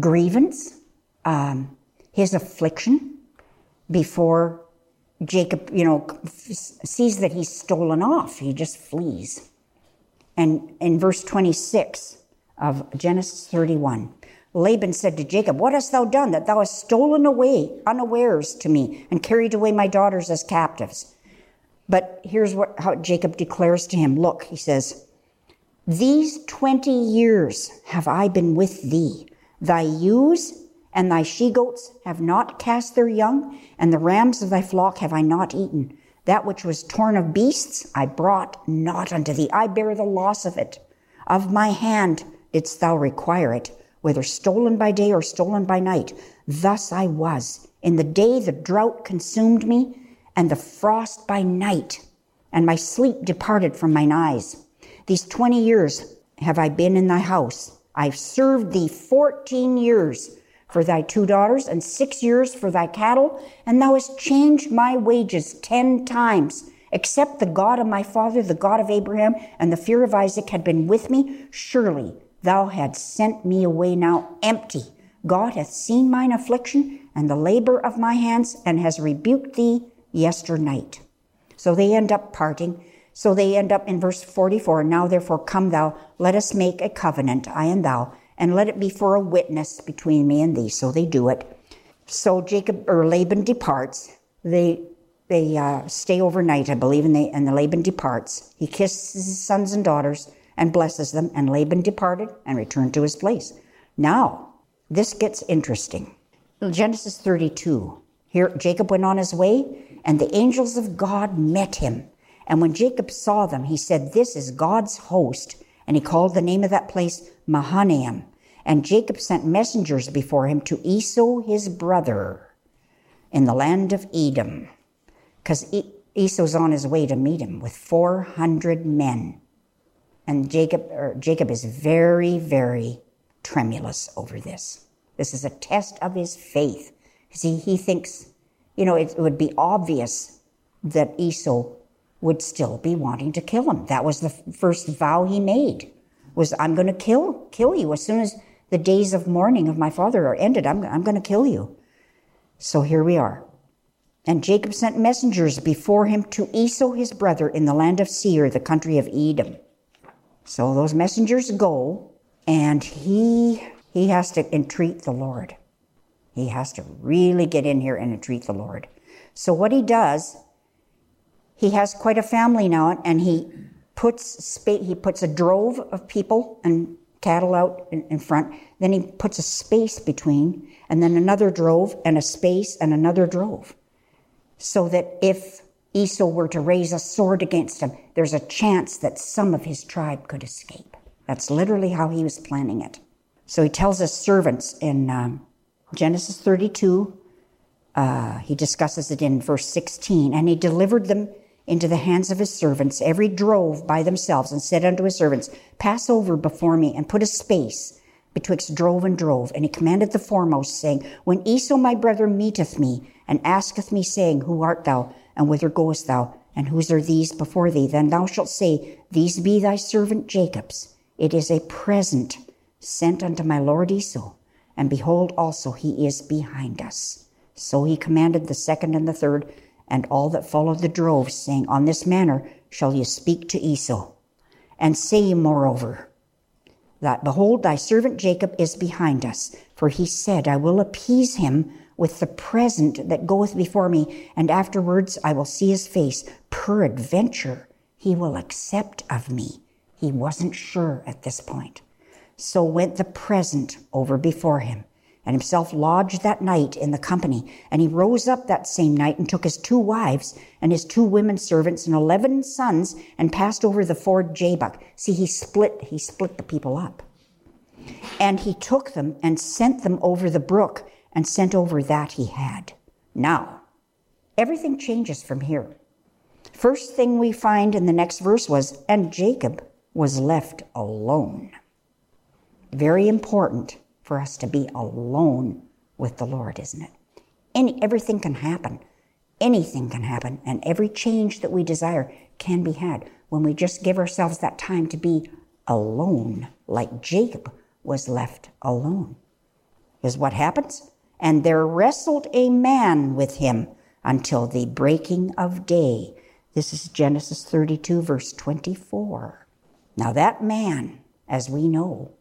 grievance, um, his affliction, before Jacob, you know, sees that he's stolen off. He just flees. And in verse 26 of Genesis 31, Laban said to Jacob, What hast thou done that thou hast stolen away unawares to me and carried away my daughters as captives? But here's what, how Jacob declares to him Look, he says, These 20 years have I been with thee. Thy ewes and thy she goats have not cast their young, and the rams of thy flock have I not eaten. That which was torn of beasts I brought not unto thee. I bear the loss of it. Of my hand didst thou require it, whether stolen by day or stolen by night. Thus I was. In the day the drought consumed me, and the frost by night, and my sleep departed from mine eyes. These twenty years have I been in thy house. I've served thee fourteen years for thy two daughters, and six years for thy cattle, and thou hast changed my wages ten times. Except the God of my father, the God of Abraham, and the fear of Isaac had been with me, surely thou hadst sent me away now empty, God hath seen mine affliction and the labor of my hands, and has rebuked thee yesternight. So they end up parting. So they end up in verse 44 Now therefore come thou, let us make a covenant, I and thou, and let it be for a witness between me and thee. So they do it. So Jacob or Laban departs. They they uh, stay overnight, I believe, and, they, and the Laban departs. He kisses his sons and daughters and blesses them, and Laban departed and returned to his place. Now, this gets interesting. Genesis 32. Here, Jacob went on his way, and the angels of God met him. And when Jacob saw them, he said, This is God's host. And he called the name of that place Mahanaim. And Jacob sent messengers before him to Esau his brother in the land of Edom because Esau's on his way to meet him with 400 men. And Jacob, er, Jacob is very, very tremulous over this. This is a test of his faith. See, he thinks, you know, it, it would be obvious that Esau would still be wanting to kill him. That was the first vow he made, was I'm going to kill, kill you. As soon as the days of mourning of my father are ended, I'm, I'm going to kill you. So here we are. And Jacob sent messengers before him to Esau his brother in the land of Seir, the country of Edom. So those messengers go, and he he has to entreat the Lord. He has to really get in here and entreat the Lord. So what he does, he has quite a family now, and he puts he puts a drove of people and cattle out in, in front. Then he puts a space between, and then another drove and a space and another drove so that if Esau were to raise a sword against him, there's a chance that some of his tribe could escape. That's literally how he was planning it. So he tells his servants in um, Genesis 32, uh, he discusses it in verse 16, and he delivered them into the hands of his servants, every drove by themselves, and said unto his servants, Pass over before me, and put a space betwixt drove and drove. And he commanded the foremost, saying, When Esau my brother meeteth me, and asketh me, saying, Who art thou, and whither goest thou, and whose are these before thee? Then thou shalt say, These be thy servant Jacob's. It is a present sent unto my lord Esau, and behold, also he is behind us. So he commanded the second and the third, and all that followed the droves, saying, On this manner shall ye speak to Esau. And say, moreover, that, Behold, thy servant Jacob is behind us, for he said, I will appease him with the present that goeth before me, and afterwards I will see his face. Peradventure he will accept of me. He wasn't sure at this point. So went the present over before him, and himself lodged that night in the company. And he rose up that same night and took his two wives and his two women servants and eleven sons and passed over the ford Jabbok. See, he split, he split the people up. And he took them and sent them over the brook and sent over that he had. Now, everything changes from here. First thing we find in the next verse was, and Jacob was left alone. Very important for us to be alone with the Lord, isn't it? Any, everything can happen. Anything can happen. And every change that we desire can be had when we just give ourselves that time to be alone, like Jacob was left alone. Is what happens? And there wrestled a man with him until the breaking of day. This is Genesis 32, verse 24. Now, that man, as we know,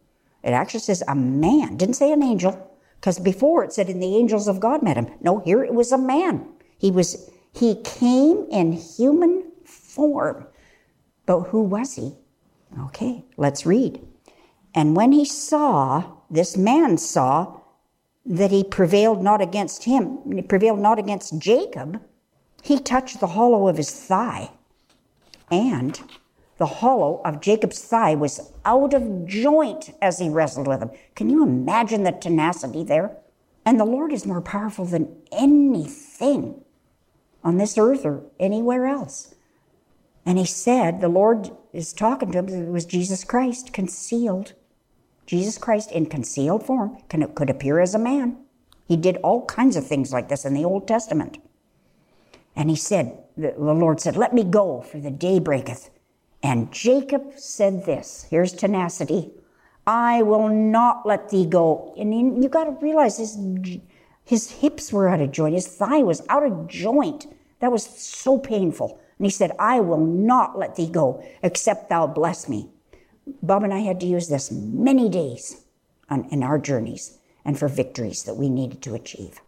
it actually says a man, didn't say an angel, because before it said, in the angels of God met him. No, here it was a man. He was, he came in human form. But who was he? Okay, let's read. And when he saw, this man saw that he prevailed not against him, he prevailed not against Jacob, he touched the hollow of his thigh. And the hollow of Jacob's thigh was out of joint as he wrestled with him. Can you imagine the tenacity there? And the Lord is more powerful than anything on this earth or anywhere else. And he said, the Lord is talking to him, it was Jesus Christ concealed Jesus Christ in concealed form can, could appear as a man. He did all kinds of things like this in the Old Testament. And he said, the Lord said, Let me go, for the day breaketh. And Jacob said this here's tenacity I will not let thee go. And you got to realize his, his hips were out of joint, his thigh was out of joint. That was so painful. And he said, I will not let thee go except thou bless me. Bob and I had to use this many days on, in our journeys and for victories that we needed to achieve.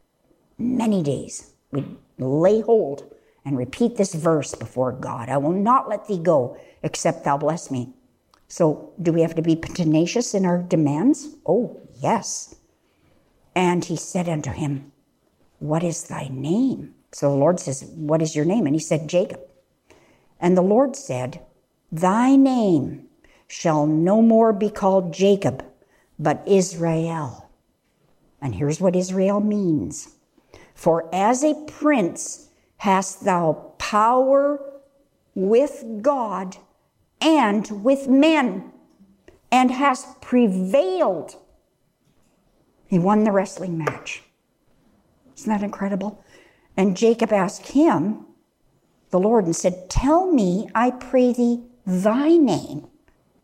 Many days. We'd lay hold and repeat this verse before God I will not let thee go except thou bless me. So, do we have to be tenacious in our demands? Oh, yes. And he said unto him, What is thy name? So the Lord says, What is your name? And he said, Jacob. And the Lord said, Thy name shall no more be called Jacob, but Israel. And here's what Israel means For as a prince hast thou power with God and with men, and hast prevailed. He won the wrestling match. Isn't that incredible? And Jacob asked him, the Lord, and said, Tell me, I pray thee, thy name.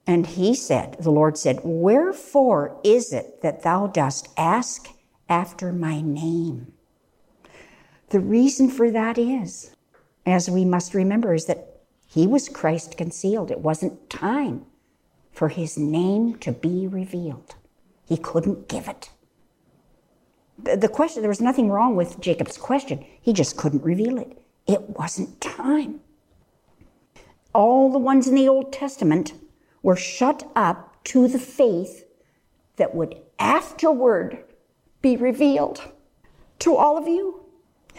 And he said, The Lord said, Wherefore is it that thou dost ask after my name? The reason for that is, as we must remember, is that he was Christ concealed. It wasn't time for his name to be revealed. He couldn't give it. The question, there was nothing wrong with Jacob's question. He just couldn't reveal it. It wasn't time. All the ones in the Old Testament were shut up to the faith that would afterward be revealed to all of you.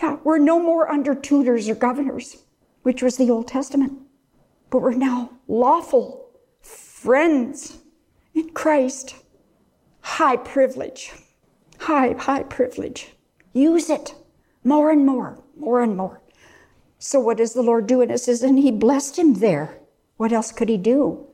Yeah, we're no more under tutors or governors, which was the Old Testament, but we're now lawful friends in Christ. High privilege, high, high privilege. Use it more and more, more and more. So, what does the Lord do? And it says, and he blessed him there. What else could he do?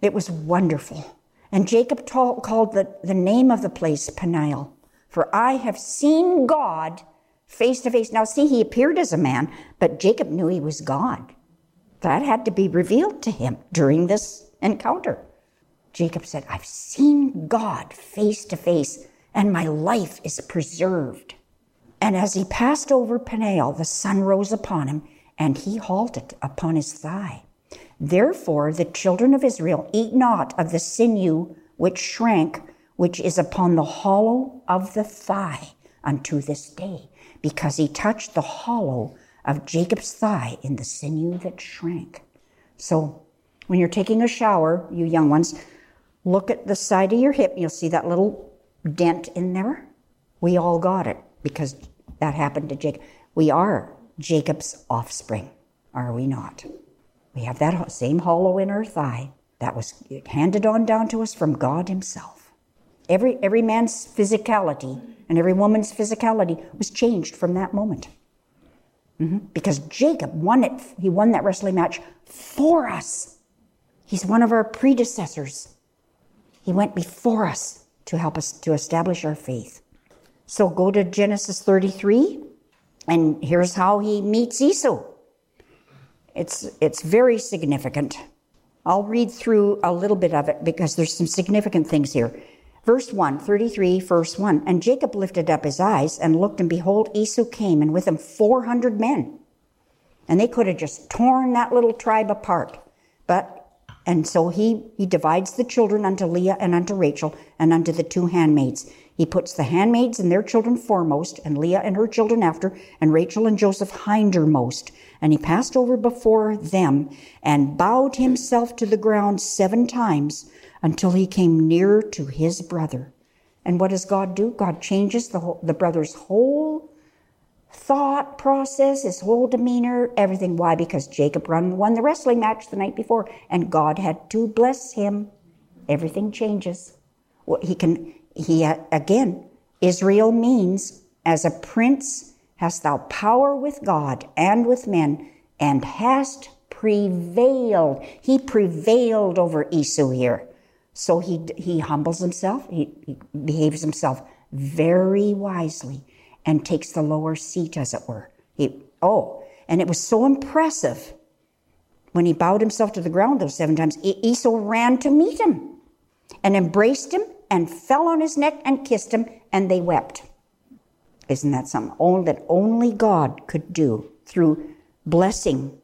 It was wonderful. And Jacob ta- called the, the name of the place Peniel, for I have seen God face to face. Now, see, he appeared as a man, but Jacob knew he was God. That had to be revealed to him during this encounter. Jacob said, I've seen God face to face, and my life is preserved. And as he passed over Peniel, the sun rose upon him, and he halted upon his thigh. Therefore, the children of Israel eat not of the sinew which shrank, which is upon the hollow of the thigh unto this day, because he touched the hollow of Jacob's thigh in the sinew that shrank. So, when you're taking a shower, you young ones, look at the side of your hip. You'll see that little dent in there. We all got it because that happened to Jacob. We are Jacob's offspring, are we not? We have that same hollow in our thigh that was handed on down to us from God Himself. Every, every man's physicality and every woman's physicality was changed from that moment. Mm-hmm. Because Jacob won it, he won that wrestling match for us. He's one of our predecessors. He went before us to help us to establish our faith. So go to Genesis 33, and here's how he meets Esau. It's, it's very significant. I'll read through a little bit of it because there's some significant things here. Verse 1, 33, verse 1. And Jacob lifted up his eyes and looked, and behold, Esau came, and with him 400 men. And they could have just torn that little tribe apart. But, and so he, he divides the children unto Leah and unto Rachel and unto the two handmaids. He puts the handmaids and their children foremost, and Leah and her children after, and Rachel and Joseph hindermost. And he passed over before them and bowed himself to the ground seven times until he came near to his brother. And what does God do? God changes the, whole, the brother's whole thought process, his whole demeanor, everything. Why? Because Jacob run, won the wrestling match the night before, and God had to bless him. Everything changes. Well, he can he uh, again, Israel means as a prince hast thou power with God and with men, and hast prevailed. He prevailed over Esau here. So he, he humbles himself, he, he behaves himself very wisely and takes the lower seat, as it were. He, oh, and it was so impressive when he bowed himself to the ground those seven times. Esau ran to meet him. and embraced him and fell on his neck and kissed him, and they wept. Isn't that something all that only God could do through blessing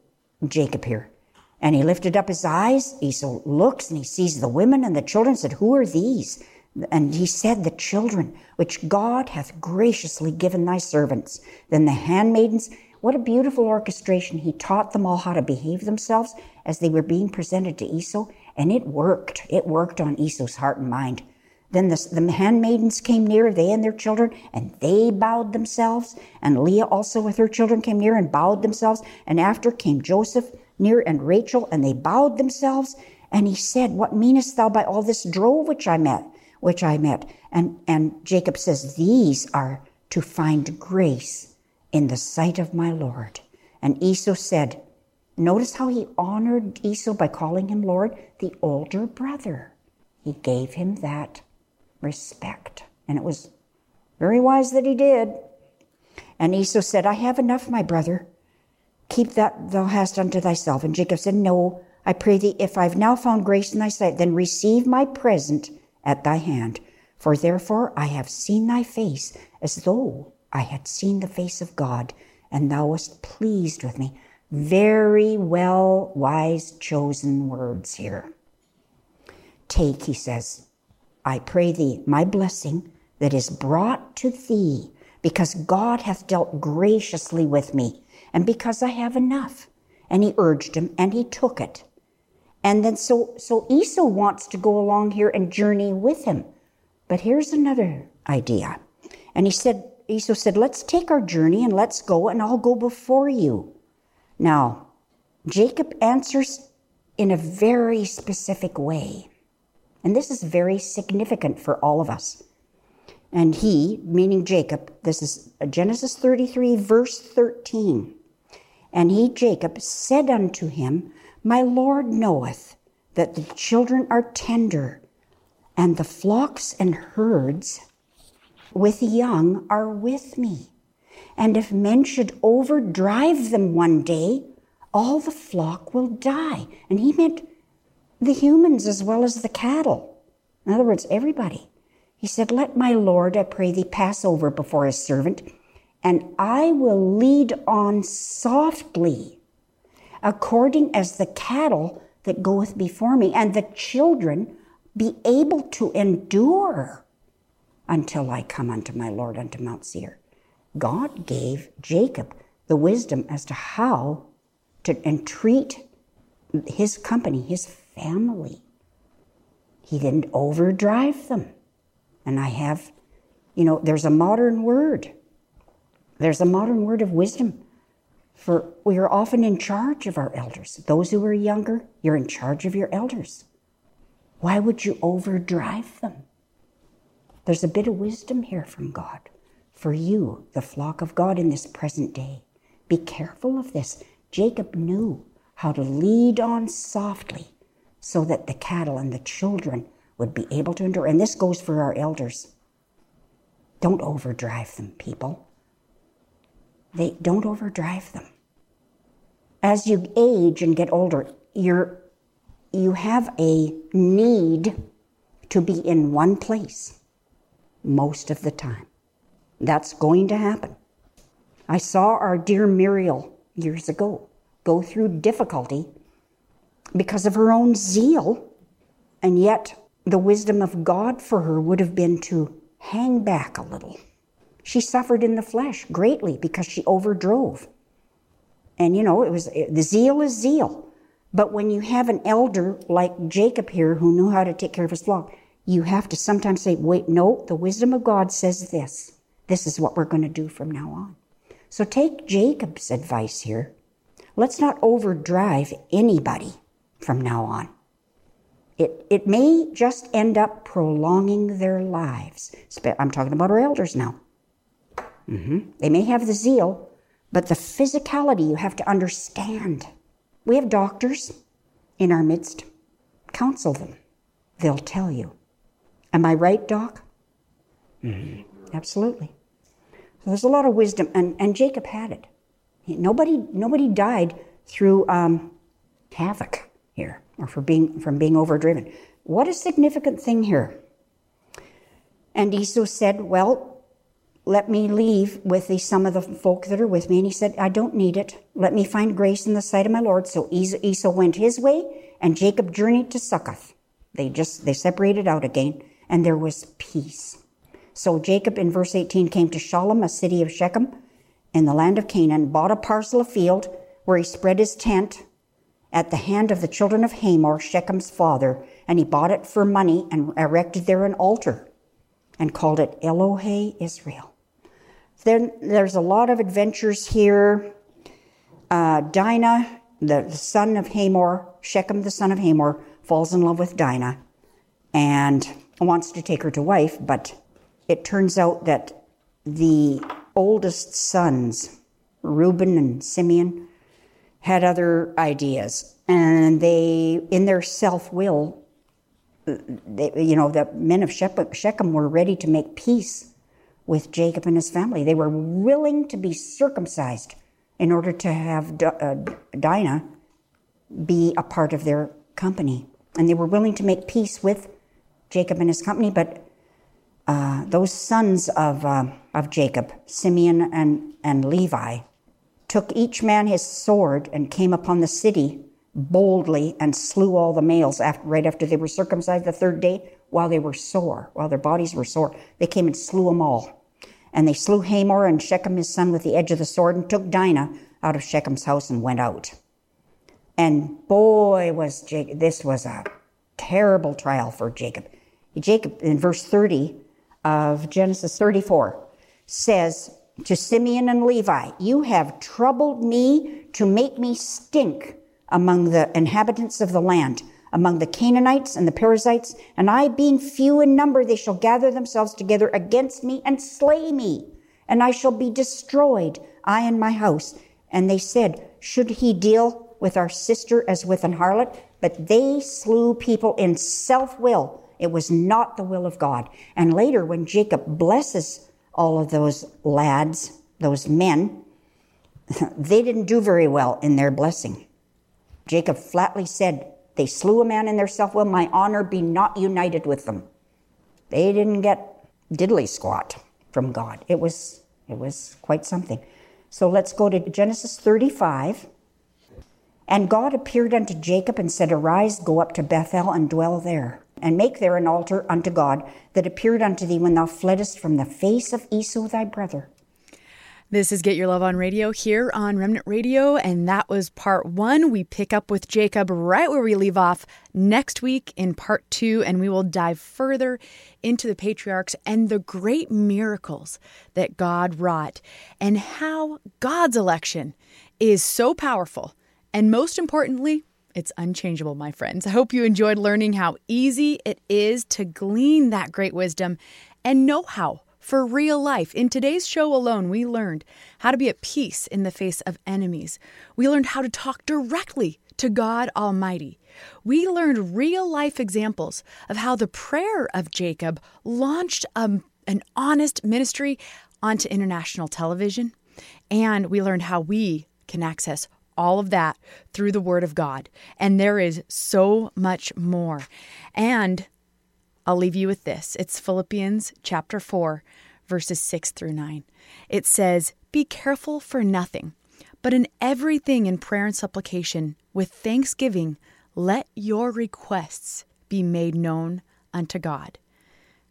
Jacob here? And he lifted up his eyes. Esau looks and he sees the women and the children. Said, "Who are these?" And he said, "The children which God hath graciously given thy servants." Then the handmaidens. What a beautiful orchestration. He taught them all how to behave themselves as they were being presented to Esau, and it worked. It worked on Esau's heart and mind. Then the, the handmaidens came near, they and their children, and they bowed themselves. And Leah also with her children came near and bowed themselves. And after came Joseph near and Rachel, and they bowed themselves. And he said, What meanest thou by all this drove which I met? Which I met. And, and Jacob says, These are to find grace in the sight of my Lord. And Esau said, Notice how he honored Esau by calling him Lord, the older brother. He gave him that respect. And it was very wise that he did. And Esau said, I have enough, my brother. Keep that thou hast unto thyself. And Jacob said, No, I pray thee, if I've now found grace in thy sight, then receive my present at thy hand. For therefore I have seen thy face as though I had seen the face of God, and thou wast pleased with me. Very well, wise, chosen words here. Take, he says, I pray thee, my blessing that is brought to thee, because God hath dealt graciously with me, and because I have enough. And he urged him, and he took it. And then so so Esau wants to go along here and journey with him. But here's another idea. And he said, Esau said, Let's take our journey and let's go, and I'll go before you. Now, Jacob answers in a very specific way. And this is very significant for all of us. And he, meaning Jacob, this is Genesis 33, verse 13. And he, Jacob, said unto him, My Lord knoweth that the children are tender, and the flocks and herds with young are with me. And if men should overdrive them one day, all the flock will die. And he meant the humans as well as the cattle. In other words, everybody. He said, Let my Lord, I pray thee, pass over before his servant, and I will lead on softly, according as the cattle that goeth before me, and the children be able to endure until I come unto my Lord unto Mount Seir. God gave Jacob the wisdom as to how to entreat his company, his family. He didn't overdrive them. And I have, you know, there's a modern word. There's a modern word of wisdom. For we are often in charge of our elders. Those who are younger, you're in charge of your elders. Why would you overdrive them? There's a bit of wisdom here from God for you, the flock of God in this present day. Be careful of this. Jacob knew how to lead on softly so that the cattle and the children would be able to endure. And this goes for our elders. Don't overdrive them, people. They don't overdrive them. As you age and get older, you're you have a need to be in one place most of the time. That's going to happen. I saw our dear Muriel years ago go through difficulty because of her own zeal, and yet the wisdom of God for her would have been to hang back a little. She suffered in the flesh greatly because she overdrove. And you know, it was the zeal is zeal. But when you have an elder like Jacob here who knew how to take care of his flock, you have to sometimes say, wait, no, the wisdom of God says this. This is what we're going to do from now on. So take Jacob's advice here. Let's not overdrive anybody from now on. It, it may just end up prolonging their lives. I'm talking about our elders now. Mm-hmm. They may have the zeal, but the physicality you have to understand. We have doctors in our midst. Counsel them. They'll tell you. Am I right, Doc? Mm-hmm. Absolutely. So there's a lot of wisdom, and, and Jacob had it. Nobody, nobody died through um, havoc here or for being, from being overdriven. what a significant thing here. And Esau said, Well, let me leave with the, some of the folk that are with me. And he said, I don't need it. Let me find grace in the sight of my Lord. So Esau went his way, and Jacob journeyed to Succoth. They just, they separated out again, and there was peace. So Jacob in verse 18 came to Shalem, a city of Shechem, in the land of Canaan, bought a parcel of field where he spread his tent at the hand of the children of Hamor, Shechem's father, and he bought it for money and erected there an altar and called it Elohe Israel. Then there's a lot of adventures here. Uh, Dinah, the, son of Hamor, Shechem, the son of Hamor, falls in love with Dinah and wants to take her to wife, but it turns out that the oldest sons, Reuben and Simeon, had other ideas. And they, in their self will, you know, the men of Shechem were ready to make peace with Jacob and his family. They were willing to be circumcised in order to have uh, Dinah be a part of their company. And they were willing to make peace with Jacob and his company, but uh, those sons of, uh, of Jacob, Simeon and, and Levi, took each man his sword and came upon the city boldly and slew all the males after, right after they were circumcised the third day while they were sore, while their bodies were sore. They came and slew them all. And they slew Hamor and Shechem his son with the edge of the sword and took Dinah out of Shechem's house and went out. And boy, was Jacob, this was a terrible trial for Jacob. Jacob, in verse 30, of Genesis 34 says to Simeon and Levi, You have troubled me to make me stink among the inhabitants of the land, among the Canaanites and the Perizzites, and I being few in number, they shall gather themselves together against me and slay me, and I shall be destroyed, I and my house. And they said, Should he deal with our sister as with an harlot? But they slew people in self will it was not the will of God. And later, when Jacob blesses all of those lads, those men, they didn't do very well in their blessing. Jacob flatly said, They slew a man in their self will, my honor be not united with them. They didn't get diddly squat from God. It was, it was quite something. So let's go to Genesis 35. And God appeared unto Jacob and said, Arise, go up to Bethel and dwell there and make there an altar unto God that appeared unto thee when thou fleddest from the face of Esau thy brother. This is Get Your Love on Radio here on Remnant Radio, and that was part one. We pick up with Jacob right where we leave off next week in part two, and we will dive further into the patriarchs and the great miracles that God wrought, and how God's election is so powerful, and most importantly, it's unchangeable, my friends. I hope you enjoyed learning how easy it is to glean that great wisdom and know how for real life. In today's show alone, we learned how to be at peace in the face of enemies. We learned how to talk directly to God Almighty. We learned real life examples of how the prayer of Jacob launched a, um, an honest ministry onto international television. And we learned how we can access all of that through the Word of God. And there is so much more. And I'll leave you with this it's Philippians chapter 4, verses 6 through 9. It says, Be careful for nothing, but in everything in prayer and supplication, with thanksgiving, let your requests be made known unto God.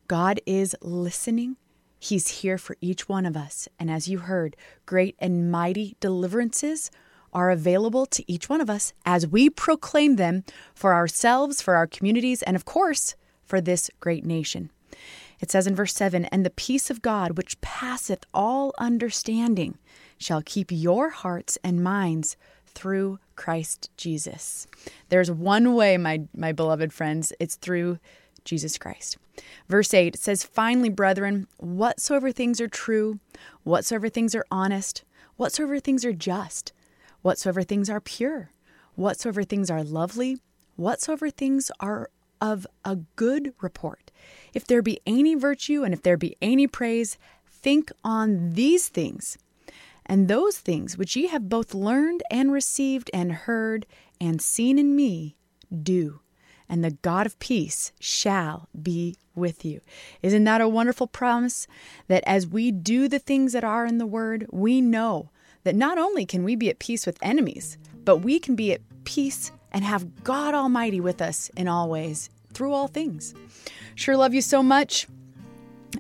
God is listening. He's here for each one of us. And as you heard, great and mighty deliverances are available to each one of us as we proclaim them for ourselves, for our communities, and of course, for this great nation. It says in verse 7 And the peace of God, which passeth all understanding, shall keep your hearts and minds through Christ Jesus. There's one way, my, my beloved friends, it's through Jesus Christ. Verse 8 says, Finally, brethren, whatsoever things are true, whatsoever things are honest, whatsoever things are just, whatsoever things are pure, whatsoever things are lovely, whatsoever things are of a good report. If there be any virtue and if there be any praise, think on these things. And those things which ye have both learned and received and heard and seen in me, do, and the God of peace shall be with you. Isn't that a wonderful promise? That as we do the things that are in the Word, we know that not only can we be at peace with enemies, but we can be at peace and have God Almighty with us in all ways through all things. Sure love you so much.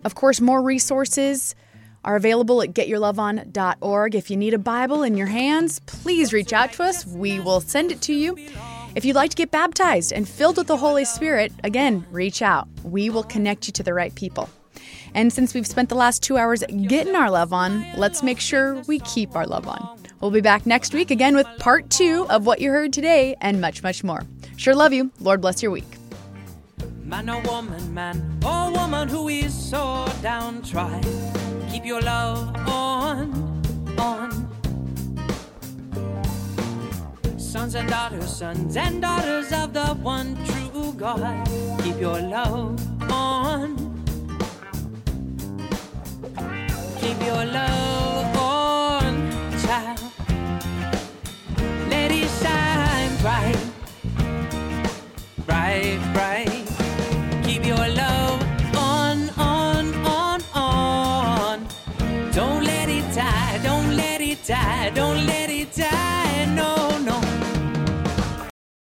Of course, more resources are available at getyourloveon.org. If you need a Bible in your hands, please reach out to us. We will send it to you. If you'd like to get baptized and filled with the Holy Spirit, again, reach out. We will connect you to the right people. And since we've spent the last two hours getting our love on, let's make sure we keep our love on. We'll be back next week again with part two of what you heard today and much, much more. Sure love you. Lord bless your week. Man or woman, man or woman who is so keep your love on, on. Sons and daughters, sons and daughters of the one true God, keep your love on. Your love on, child. Let it shine bright, bright, bright. Keep your love on, on, on, on. Don't let it die, don't let it die, don't let